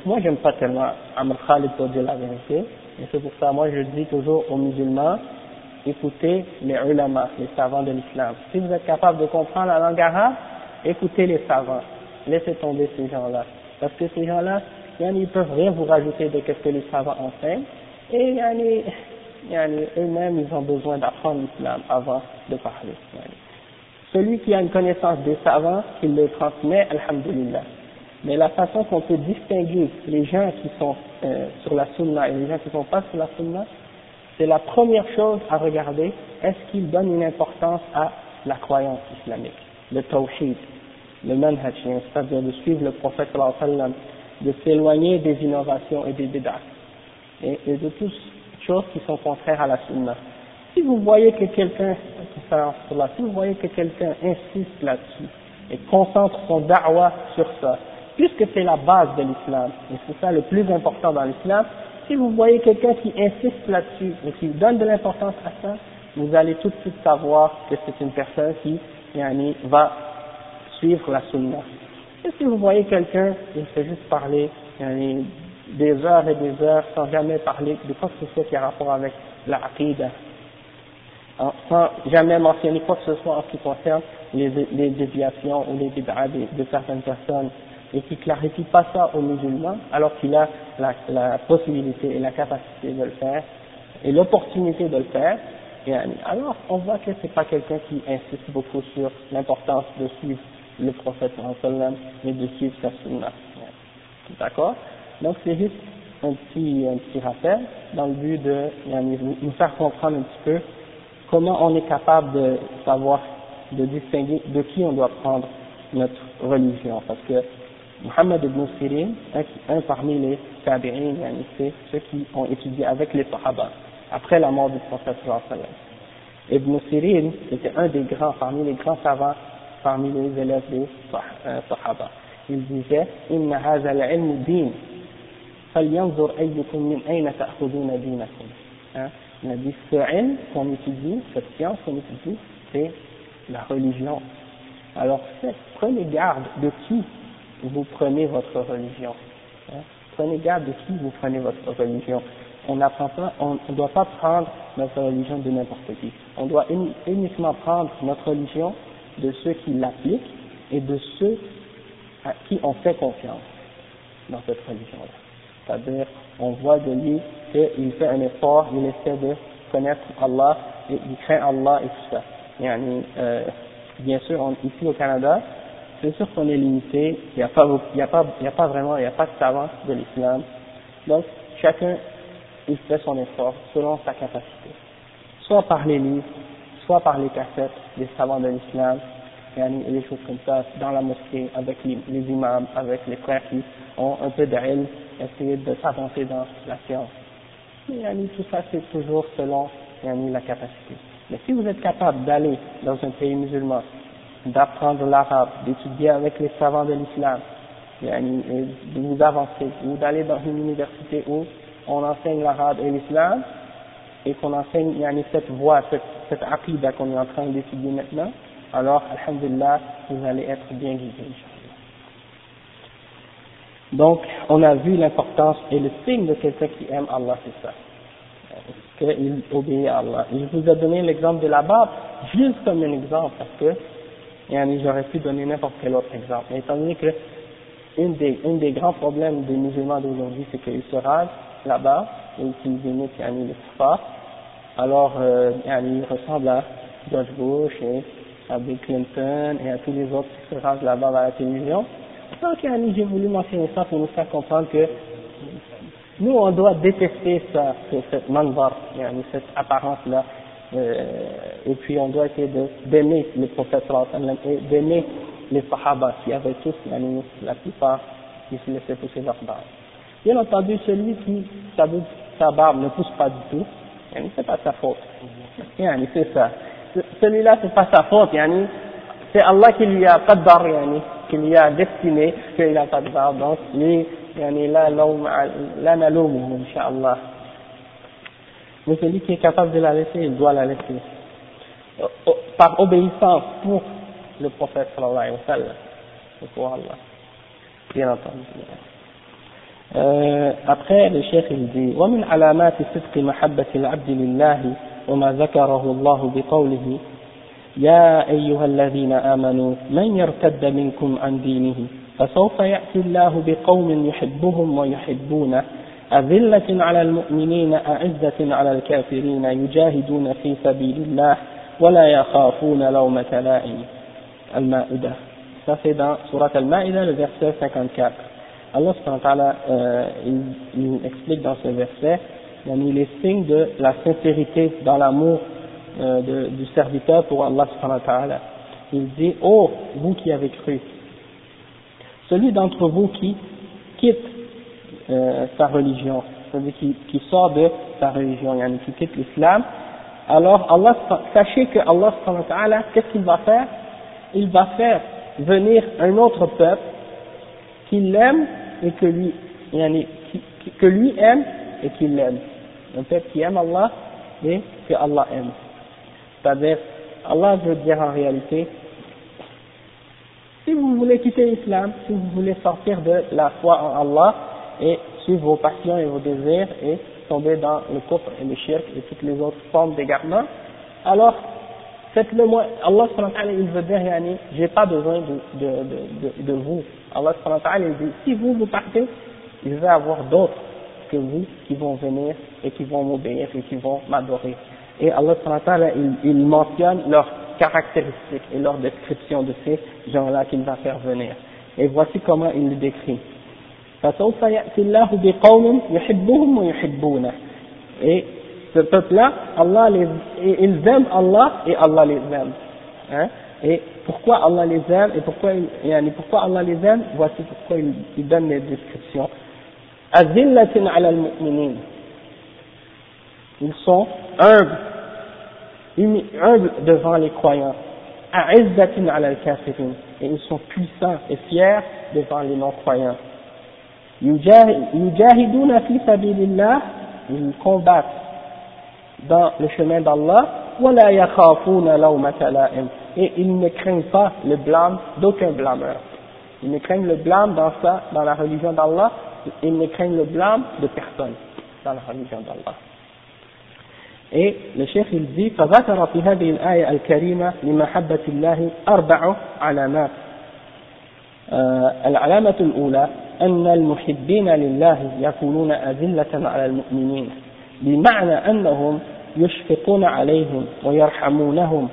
moi j'aime pas tellement Amr Khalid pour dire la vérité, et c'est pour ça, moi je dis toujours aux musulmans, écoutez les ulama, les savants de l'islam. Si vous êtes capable de comprendre la langue arabe, écoutez les savants laissez tomber ces gens-là. Parce que ces gens-là, ils ne peuvent rien vous rajouter de ce que les savants enseignent. Et eux-mêmes, ils ont besoin d'apprendre l'islam avant de parler. Celui qui a une connaissance des savants, il le transmet, alhamdulillah. Mais la façon qu'on peut distinguer les gens qui sont euh, sur la sunna et les gens qui ne sont pas sur la sunna, c'est la première chose à regarder, est-ce qu'ils donnent une importance à la croyance islamique, le tawhid, le manhaj, c'est-à-dire de suivre le prophète sallam, de s'éloigner des innovations et des bid'ah, et, et, de toutes choses qui sont contraires à la sunna. Si vous voyez que quelqu'un, si vous voyez que quelqu'un insiste là-dessus et concentre son da'wah sur ça, puisque c'est la base de l'islam, et c'est ça le plus important dans l'islam, si vous voyez quelqu'un qui insiste là-dessus et qui donne de l'importance à ça, vous allez tout de suite savoir que c'est une personne qui yani, va suivre la sunna. Et si vous voyez quelqu'un, il fait juste parler des heures et des heures sans jamais parler de quoi que ce soit qui a rapport avec la aqidah, sans jamais mentionner quoi que ce soit en ce qui concerne les, déviations ou les bid'ah de, certaines personnes et qui clarifie pas ça aux musulmans alors qu'il a la, la, possibilité et la capacité de le faire et l'opportunité de le faire, alors on voit que c'est pas quelqu'un qui insiste beaucoup sur l'importance de suivre le prophète mais de suivre sa sunna. D'accord? Donc c'est juste un petit, un petit rappel dans le but de nous faire comprendre un petit peu comment on est capable de savoir, de distinguer de qui on doit prendre notre religion. Parce que Muhammad ibn Sirin, un parmi les tabi'in, c'est ceux qui ont étudié avec les Sahaba, après la mort du prophète sallallahu Ibn Sirin, c'était un des grands, parmi les grands savants, parmi les élèves des euh, Sahaba. Il disait, Inna haza al-ilm din, falyanzur ayyukum min ayna ta'khuduna dinakum. Hein? Il a dit, ce ilm qu'on étudie, cette science qu'on étudie, c'est la religion. Alors, prenez garde de qui vous prenez votre religion. Hein? Prenez garde de qui vous prenez votre religion. On ne doit pas prendre notre religion de n'importe qui. On doit uniquement prendre notre religion de ceux qui l'appliquent et de ceux à qui on fait confiance dans cette religion-là. C'est-à-dire, on voit de lui qu'il fait un effort, il essaie de connaître Allah, et il craint Allah et tout ça. Euh, bien sûr, ici au Canada, c'est sûr qu'on est limité, il n'y a, pas, vraiment, il n'y a pas de savants de l'islam. Donc, chacun, il fait son effort selon sa capacité. Soit par les livres, soit par les cassettes des savants de l'islam, et des choses comme ça, dans la mosquée, avec les, imams, avec les frères qui ont un peu d'ilm, essayer de s'avancer dans la science. Et tout ça, c'est toujours selon la capacité. Mais si vous êtes capable d'aller dans un pays musulman, d'apprendre l'arabe, d'étudier avec les savants de l'islam, de vous avancer, ou d'aller dans une université où on enseigne l'arabe et l'islam, et qu'on enseigne cette voie, cette, cette qu'on est en train d'étudier maintenant, alors, alhamdulillah, vous allez être bien guidé. Donc, on a vu l'importance et le signe de quelqu'un qui aime Allah, c'est ça. Qu'il obéit à Allah? Je vous ai donné l'exemple de la barbe, juste comme un exemple, parce que j'aurais pu donner n'importe quel autre exemple. Mais étant donné que une des, grands problèmes des musulmans d'aujourd'hui, c'est qu'ils se rasent là-bas et qu'ils imitent yani, le kuffar. Alors, euh, ils ressemblent à George Bush et à Bill Clinton et à tous les autres qui se rasent là-bas à la télévision. Donc, j'ai voulu mentionner ça pour nous faire comprendre que nous, on doit détester ça, cette manvar, cette apparence-là, euh, et puis on doit essayer d'aimer les prophètes et d'aimer les sahaba qui avaient tous la plupart qui se laissaient pousser leur barbe. Bien entendu, celui qui sa, sa barbe ne pousse pas du tout, c'est pas sa faute. c'est ça. Celui-là, c'est pas sa faute, c'est Allah qui lui a pas de barbe, qui lui a destiné qu'il n'a pas de barbe. Donc lui, là, l'homme, là, l'homme, inshallah. Mais celui qui est capable de la laisser, il doit la laisser. Par obéissance pour le prophète sallallahu alayhi wa sallam. pour Allah. Bien entendu. Euh, après, le cheikh il dit ومن علامات صدق محبة العبد لله وما ذكره الله بقوله يا أيها الذين آمنوا من يرتد منكم عن دينه فسوف يأتي الله بقوم يحبهم ويحبونه أذلة على المؤمنين أعزة على الكافرين يجاهدون في سبيل الله ولا يخافون لومة لائم المائدة Ça c'est dans Surat Al-Ma'idah, le verset 54. Allah subhanahu euh, il, il explique dans ce verset les signes de la sincérité dans l'amour euh, de, du serviteur pour Allah subhanahu wa ta'ala. Il dit, oh, vous qui avez cru, celui d'entre vous qui quitte euh, sa religion, celui qui, sort de sa religion, yani qui quitte l'islam, alors Allah, sachez que Allah, qu'est-ce qu'il va faire? Il va faire venir un autre peuple qui l'aime et que lui, yani, que lui aime et qui l'aime. Un peuple qui aime Allah et que Allah aime. C'est-à-dire, Allah veut dire en réalité, si vous voulez quitter l'islam, si vous voulez sortir de la foi en Allah et suivre vos passions et vos désirs et tomber dans le kufr et le shirk et toutes les autres formes d'égarement, alors faites-le moi. Allah il veut dire, yani, j'ai pas besoin de, de, de, de, vous. Allah il dit, si vous vous partez, il va avoir d'autres que vous qui vont venir et qui vont m'obéir et qui vont m'adorer. Et Allah il, il mentionne leurs caractéristiques et leurs descriptions de ces gens-là qu'il va faire venir. Et voici comment il le décrit. Et ce peuple-là, Allah les, ils aiment Allah et Allah les aime. Hein? Et pourquoi Allah les aime et pourquoi, pourquoi Allah les aime? Voici pourquoi il, il donne les descriptions. Ils sont humbles, humbles devant les croyants. Et ils sont puissants et fiers devant les non-croyants. يجاهدون في سبيل الله combattent dans le chemin d'Allah ولا يخافون لومة لائم et ils ne craignent pas le blâme d'aucun blâmeur ils ne craignent le blâme dans ça dans la religion d'Allah ils ne craignent le blâme de personne dans la religion d'Allah et le chef il dit فذكر في هذه الآية الكريمة لمحبة الله أربع علامات العلامة الأولى أن المحبين لله يكونون أذلة على المؤمنين بمعنى أنهم يشفقون عليهم ويرحمونهم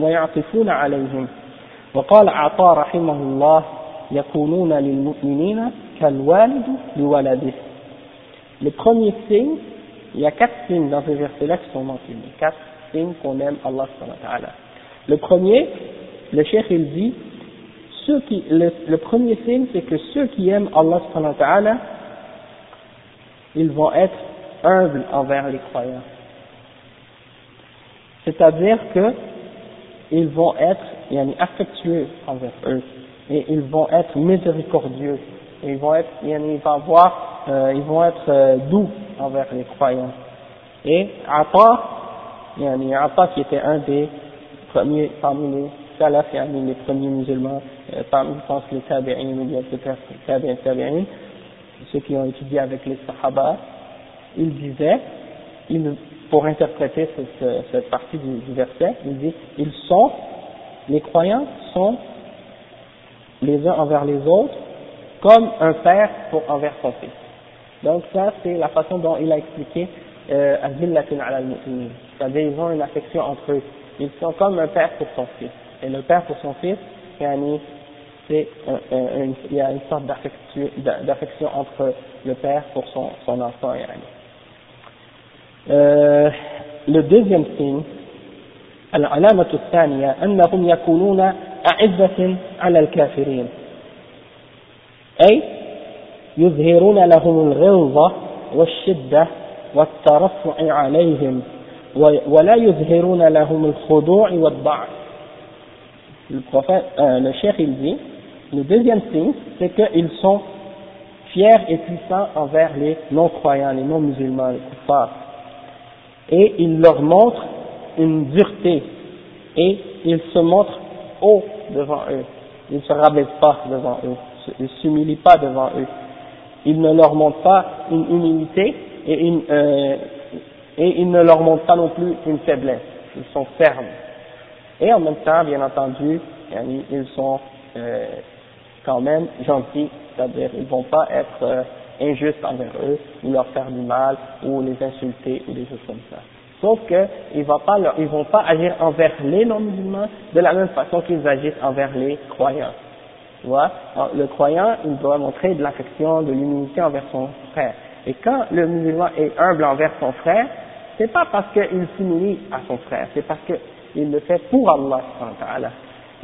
ويعطفون عليهم وقال عطاء رحمه الله يكونون للمؤمنين كالوالد لولده Le premier signe, il y a quatre signes dans ces versets-là qui sont mentionnés, quatre signes qu'on aime Allah subhanahu wa ta'ala. Le premier, le cheikh il dit, le, premier signe, c'est que ceux qui aiment Allah subhanahu wa ta'ala, ils vont être humbles envers les croyants. C'est-à-dire que ils vont être affectueux envers eux et ils vont être miséricordieux ils vont être ils vont avoir, euh, ils vont être euh, doux envers les croyants. Et Atta, Atta qui était un des premiers parmi les salaf, les premiers musulmans, parmi, je pense, les tabi'in tabi'in, tabi'in, ceux qui ont étudié avec les sahaba, ils disaient, pour interpréter cette, partie du, du, verset, ils disent, ils sont, les croyants sont les uns envers les autres comme un père pour envers son fils. Donc ça, c'est la façon dont il a expliqué euh, c'est-à-dire ils ont une affection entre eux. Ils sont comme un père pour son fils. Et le père pour son fils, c'est il y a une sorte d'affection entre le père pour son, son enfant. Euh, le deuxième signe, العلامة الثانية أنهم يكونون أعزة على الكافرين أي يظهرون لهم الغلظة والشدة والترفع عليهم ولا يظهرون لهم الخضوع والضعف le prophète, euh, le cheikh il dit, le deuxième signe, c'est qu'ils sont fiers et puissants envers les non-croyants, les non-musulmans, les kuffars. Et il leur montre une dureté et ils se montrent haut devant eux. Ils ne se rabaissent pas devant eux, ils ne s'humilient pas devant eux. Ils ne leur montrent pas une humilité euh, et ils ne leur montrent pas non plus une faiblesse. Ils sont fermes. Et en même temps, bien entendu, ils sont euh, quand même gentils, c'est-à-dire ils vont pas être euh, injustes envers eux, ou leur faire du mal, ou les insulter, ou des choses comme ça. Sauf qu'ils ne vont pas agir envers les non-musulmans de la même façon qu'ils agissent envers les croyants. Tu vois? Le croyant, il doit montrer de l'affection, de l'humilité envers son frère. Et quand le musulman est humble envers son frère, c'est pas parce qu'il s'humilie à son frère, c'est parce que il le fait pour Allah.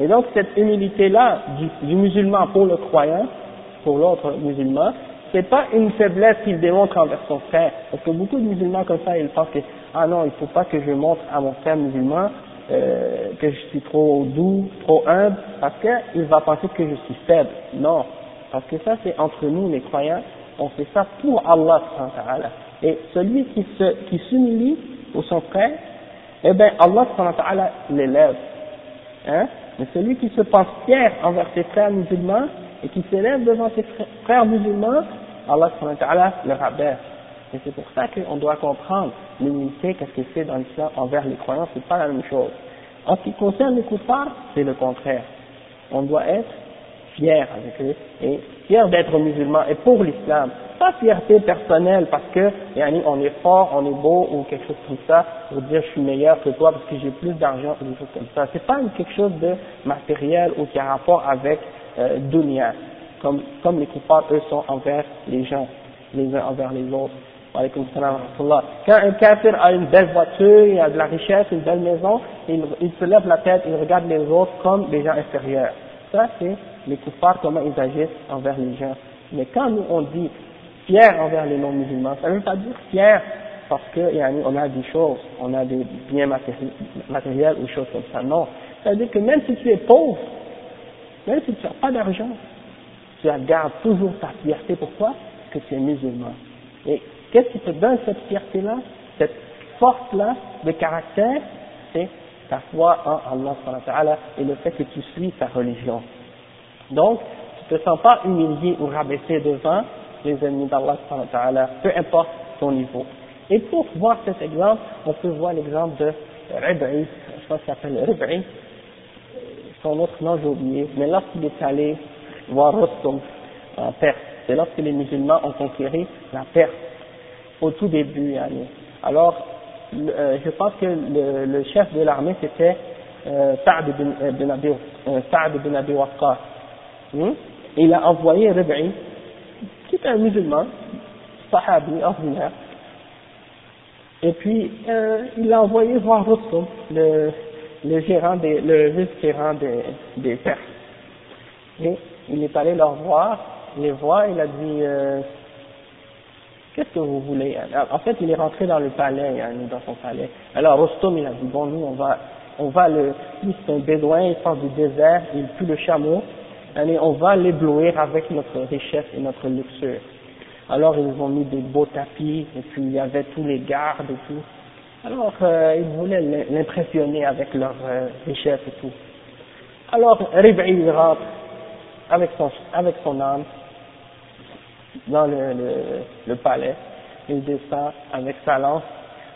Et donc cette humilité-là du, musulman pour le croyant, pour l'autre musulman, c'est pas une faiblesse qu'il démontre envers son frère. Parce que beaucoup de musulmans comme ça, ils pensent que ah non, il faut pas que je montre à mon frère musulman euh, que je suis trop doux, trop humble, parce qu'il va penser que je suis faible. Non, parce que ça c'est entre nous les croyants, on fait ça pour Allah. Et celui qui se qui s'humilie pour son frère, eh bien Allah l'élève. Hein? Mais celui qui se pense fier envers ses frères musulmans et qui s'élève devant ses frères musulmans, Allah le rabaisse. Et c'est pour ça qu'on doit comprendre l'unité, qu'est-ce que c'est dans l'islam envers les croyants, c'est pas la même chose. En ce qui concerne les kuffars, c'est le contraire. On doit être fier avec eux et fier d'être musulman et pour l'islam. Pas fierté personnelle parce que on est fort, on est beau ou quelque chose comme ça pour dire je suis meilleur que toi parce que j'ai plus d'argent ou des choses comme ça. C'est pas quelque chose de matériel ou qui a rapport avec euh, dunya comme, comme les kuffars eux sont envers les gens, les uns envers les autres. Quand un kafir a une belle voiture, il a de la richesse, une belle maison, il, il se lève la tête, il regarde les autres comme des gens inférieurs. Ça, c'est les kuffars, comment ils agissent envers les gens. Mais quand nous, on dit fier envers les non-musulmans, ça ne veut pas dire fier parce qu'on a des choses, on a des biens matériels ou choses comme ça. Non. Ça veut dire que même si tu es pauvre, même si tu n'as pas d'argent, tu gardes toujours ta fierté. Pourquoi? Parce que tu es musulman. Et qu'est-ce qui te donne cette fierté-là, cette force-là de caractère C'est ta foi en Allah et le fait que tu suis ta religion. Donc, tu ne te sens pas humilié ou rabaissé devant les ennemis d'Allah, peu importe ton niveau. Et pour voir cet exemple, on peut voir l'exemple de Rib'i, je pense qu'il s'appelle Rib'i, son autre nom j'ai oublié, mais lorsqu'il est allé voir Rostom en Perse, c'est lorsque les musulmans ont conquéri la Perse, au tout début. Alors, euh, je pense que le, chef de l'armée c'était euh, Saad bin, euh, euh, Abi Waqqas. Hmm? Il a envoyé Rib'i, qui un musulman, sahabi, ordinaire, et puis euh, il l'a envoyé voir Rustum, le, le gérant des, le vice-gérant des, des Perses. Et il est allé leur voir, les voir, il a dit euh, qu'est-ce que vous voulez? En fait, il est rentré dans le palais, hein, dans son palais. Alors Rostom, il a dit bon, nous on va, on va le, c'est un bédouin, il sort du désert, il pue le chameau, allez, on va l'éblouir avec notre richesse et notre luxure. Alors ils ont mis des beaux tapis, et puis il y avait tous les gardes et tout. Alors euh, ils voulaient l'impressionner avec leur euh, richesse et tout. Alors Rib'i rentre avec son, avec son âme dans le, le, le, palais, il descend avec sa lance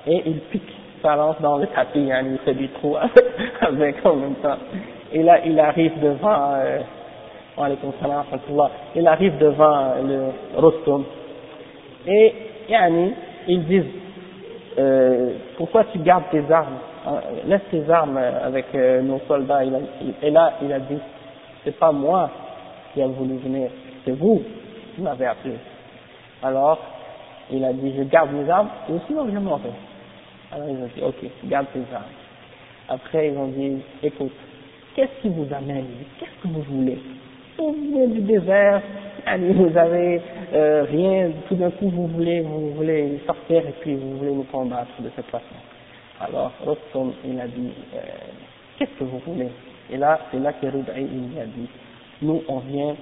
et il pique sa lance dans le tapis, hein, il fait du trou avec, en même temps. Et là il arrive devant euh, il arrive devant le Rostom et yani, ils disent euh, pourquoi tu gardes tes armes? Hein, laisse tes armes avec euh, nos soldats. Et là il a dit c'est pas moi qui a voulu venir c'est vous qui m'avez appelé. Alors il a dit je garde mes armes. Ou sinon je m'en vais alors ils ont dit ok garde tes armes. Après ils ont dit écoute qu'est-ce qui vous amène qu'est-ce que vous voulez? Vous venez du désert, vous avez euh, rien, tout d'un coup vous voulez, vous voulez sortir et puis vous voulez nous combattre de cette façon. Alors, il a dit, euh, qu'est-ce que vous voulez? Et là, c'est là que Rudaï, il a dit, nous on vient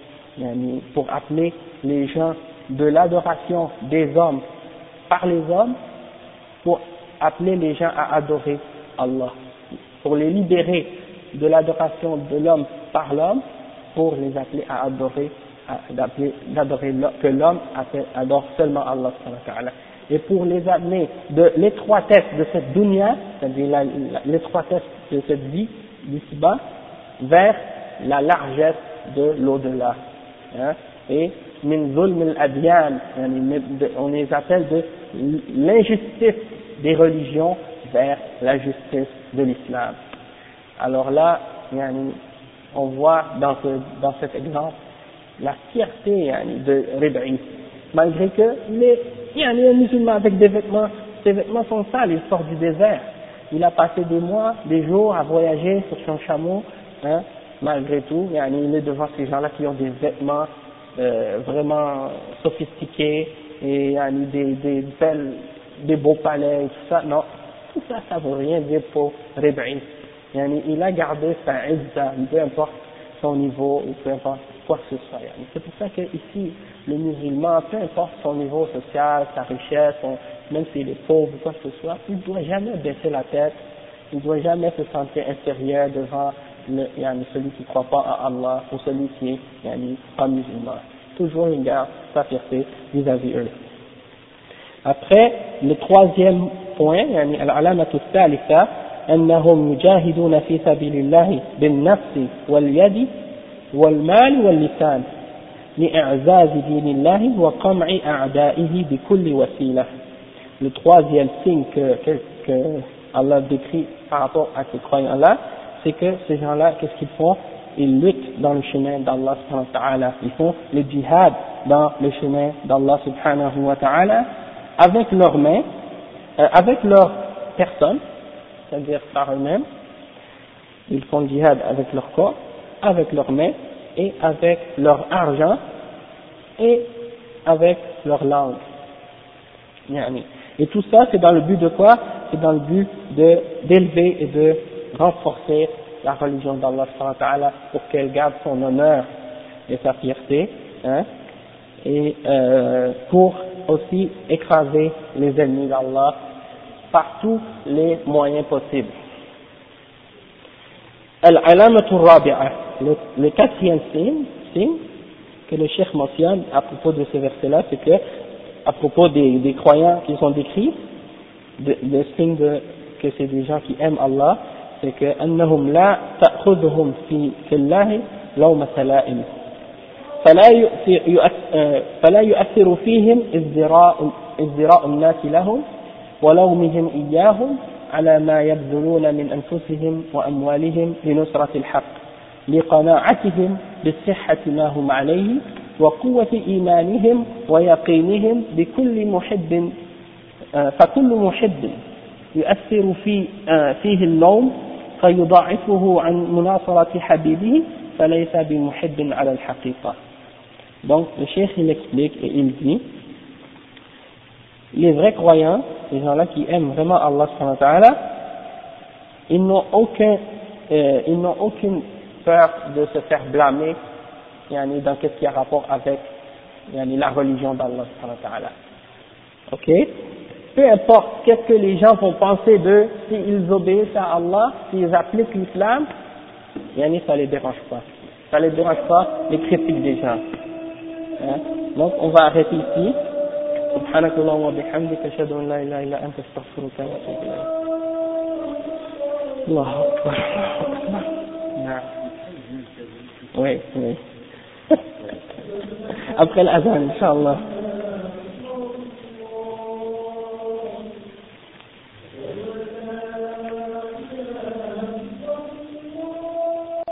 pour appeler les gens de l'adoration des hommes par les hommes, pour appeler les gens à adorer Allah, pour les libérer de l'adoration de l'homme par l'homme pour les appeler à adorer, d'adorer que l'homme adore seulement Allah et pour les amener de l'étroitesse de cette dunya, c'est-à-dire l'étroitesse de cette vie d'ici-bas, vers la largesse de l'au-delà. Hein, et min al on les appelle de l'injustice des religions vers la justice de l'islam. Alors là, on voit dans, ce, dans cet exemple la fierté de Rib'i. Malgré que les, il y a un musulman avec des vêtements, ses vêtements sont sales, il sort du désert. Il a passé des mois, des jours à voyager sur son chameau, hein, malgré tout, il est devant ces gens-là qui ont des vêtements euh, vraiment sophistiqués et des, des belles, des beaux palais et tout ça. Non, tout ça, ça veut rien dire pour Rib'i il a gardé sa izza, peu importe son niveau ou peu importe quoi que ce soit. C'est pour ça que ici, le musulman, peu importe son niveau social, sa richesse, même s'il est pauvre ou quoi que ce soit, il ne doit jamais baisser la tête, il ne doit jamais se sentir inférieur devant celui qui ne croit pas à Allah ou celui qui est pas musulman. Toujours il garde sa fierté vis-à-vis eux. Après, le troisième point, yani, al-alamatu thalitha, أنهم يجاهدون في سبيل الله بالنفس واليد والمال واللسان لإعزاز دين الله وقمع أعدائه بكل وسيلة. Le troisième signe que, que, que Allah décrit par rapport à ces croyants-là, c'est que ces gens-là, qu'est-ce qu'ils font Ils luttent dans le chemin d'Allah subhanahu wa ta'ala. Ils font le djihad dans le chemin d'Allah subhanahu wa ta'ala avec leurs mains, euh, avec leur personne, c'est-à-dire par eux-mêmes. Ils font le djihad avec leur corps, avec leurs mains et avec leur argent et avec leur langue. Et tout ça, c'est dans le but de quoi? C'est dans le but d'élever et de renforcer la religion d'Allah pour qu'elle garde son honneur et sa fierté, hein, et euh, pour aussi écraser les ennemis d'Allah par tous les moyens possibles. Le quatrième signe, signe que le Cheikh mentionne à propos de ce verset-là, c'est que, à propos des, des croyants qui sont décrits, le signe de, que c'est des gens qui aiment Allah, c'est que أنهم لا تأخذهم في في الله لومة لائم فلا يؤثر, فلا يؤثر فيهم ازدراء ازدراء الناس لهم ولومهم إياهم على ما يبذلون من أنفسهم وأموالهم لنصرة الحق لقناعتهم بصحة ما هم عليه وقوة إيمانهم ويقينهم بكل محب فكل محب يؤثر في فيه اللوم فيضاعفه عن مناصرة حبيبه فليس بمحب على الحقيقة. Donc, le cheikh, il explique et il dit, les vrais croyants, les gens-là qui aiment vraiment Allah ils n'ont aucun, euh, ils n'ont aucune peur de se faire blâmer, yani, dans ce qui a rapport avec, yani, la religion d'Allah. Ok? Peu importe qu'est-ce que les gens vont penser d'eux, s'ils obéissent à Allah, s'ils appliquent l'islam, yani, ça les dérange pas. Ça les dérange pas les critiques des gens. Hein? Donc, on va arrêter ici. سبحانك اللهم وبحمدك أشهد أن لا إله إلا أنت أستغفرك وأتوب إليك الله أكبر نعم Oui, oui. Après l'azan, Inch'Allah.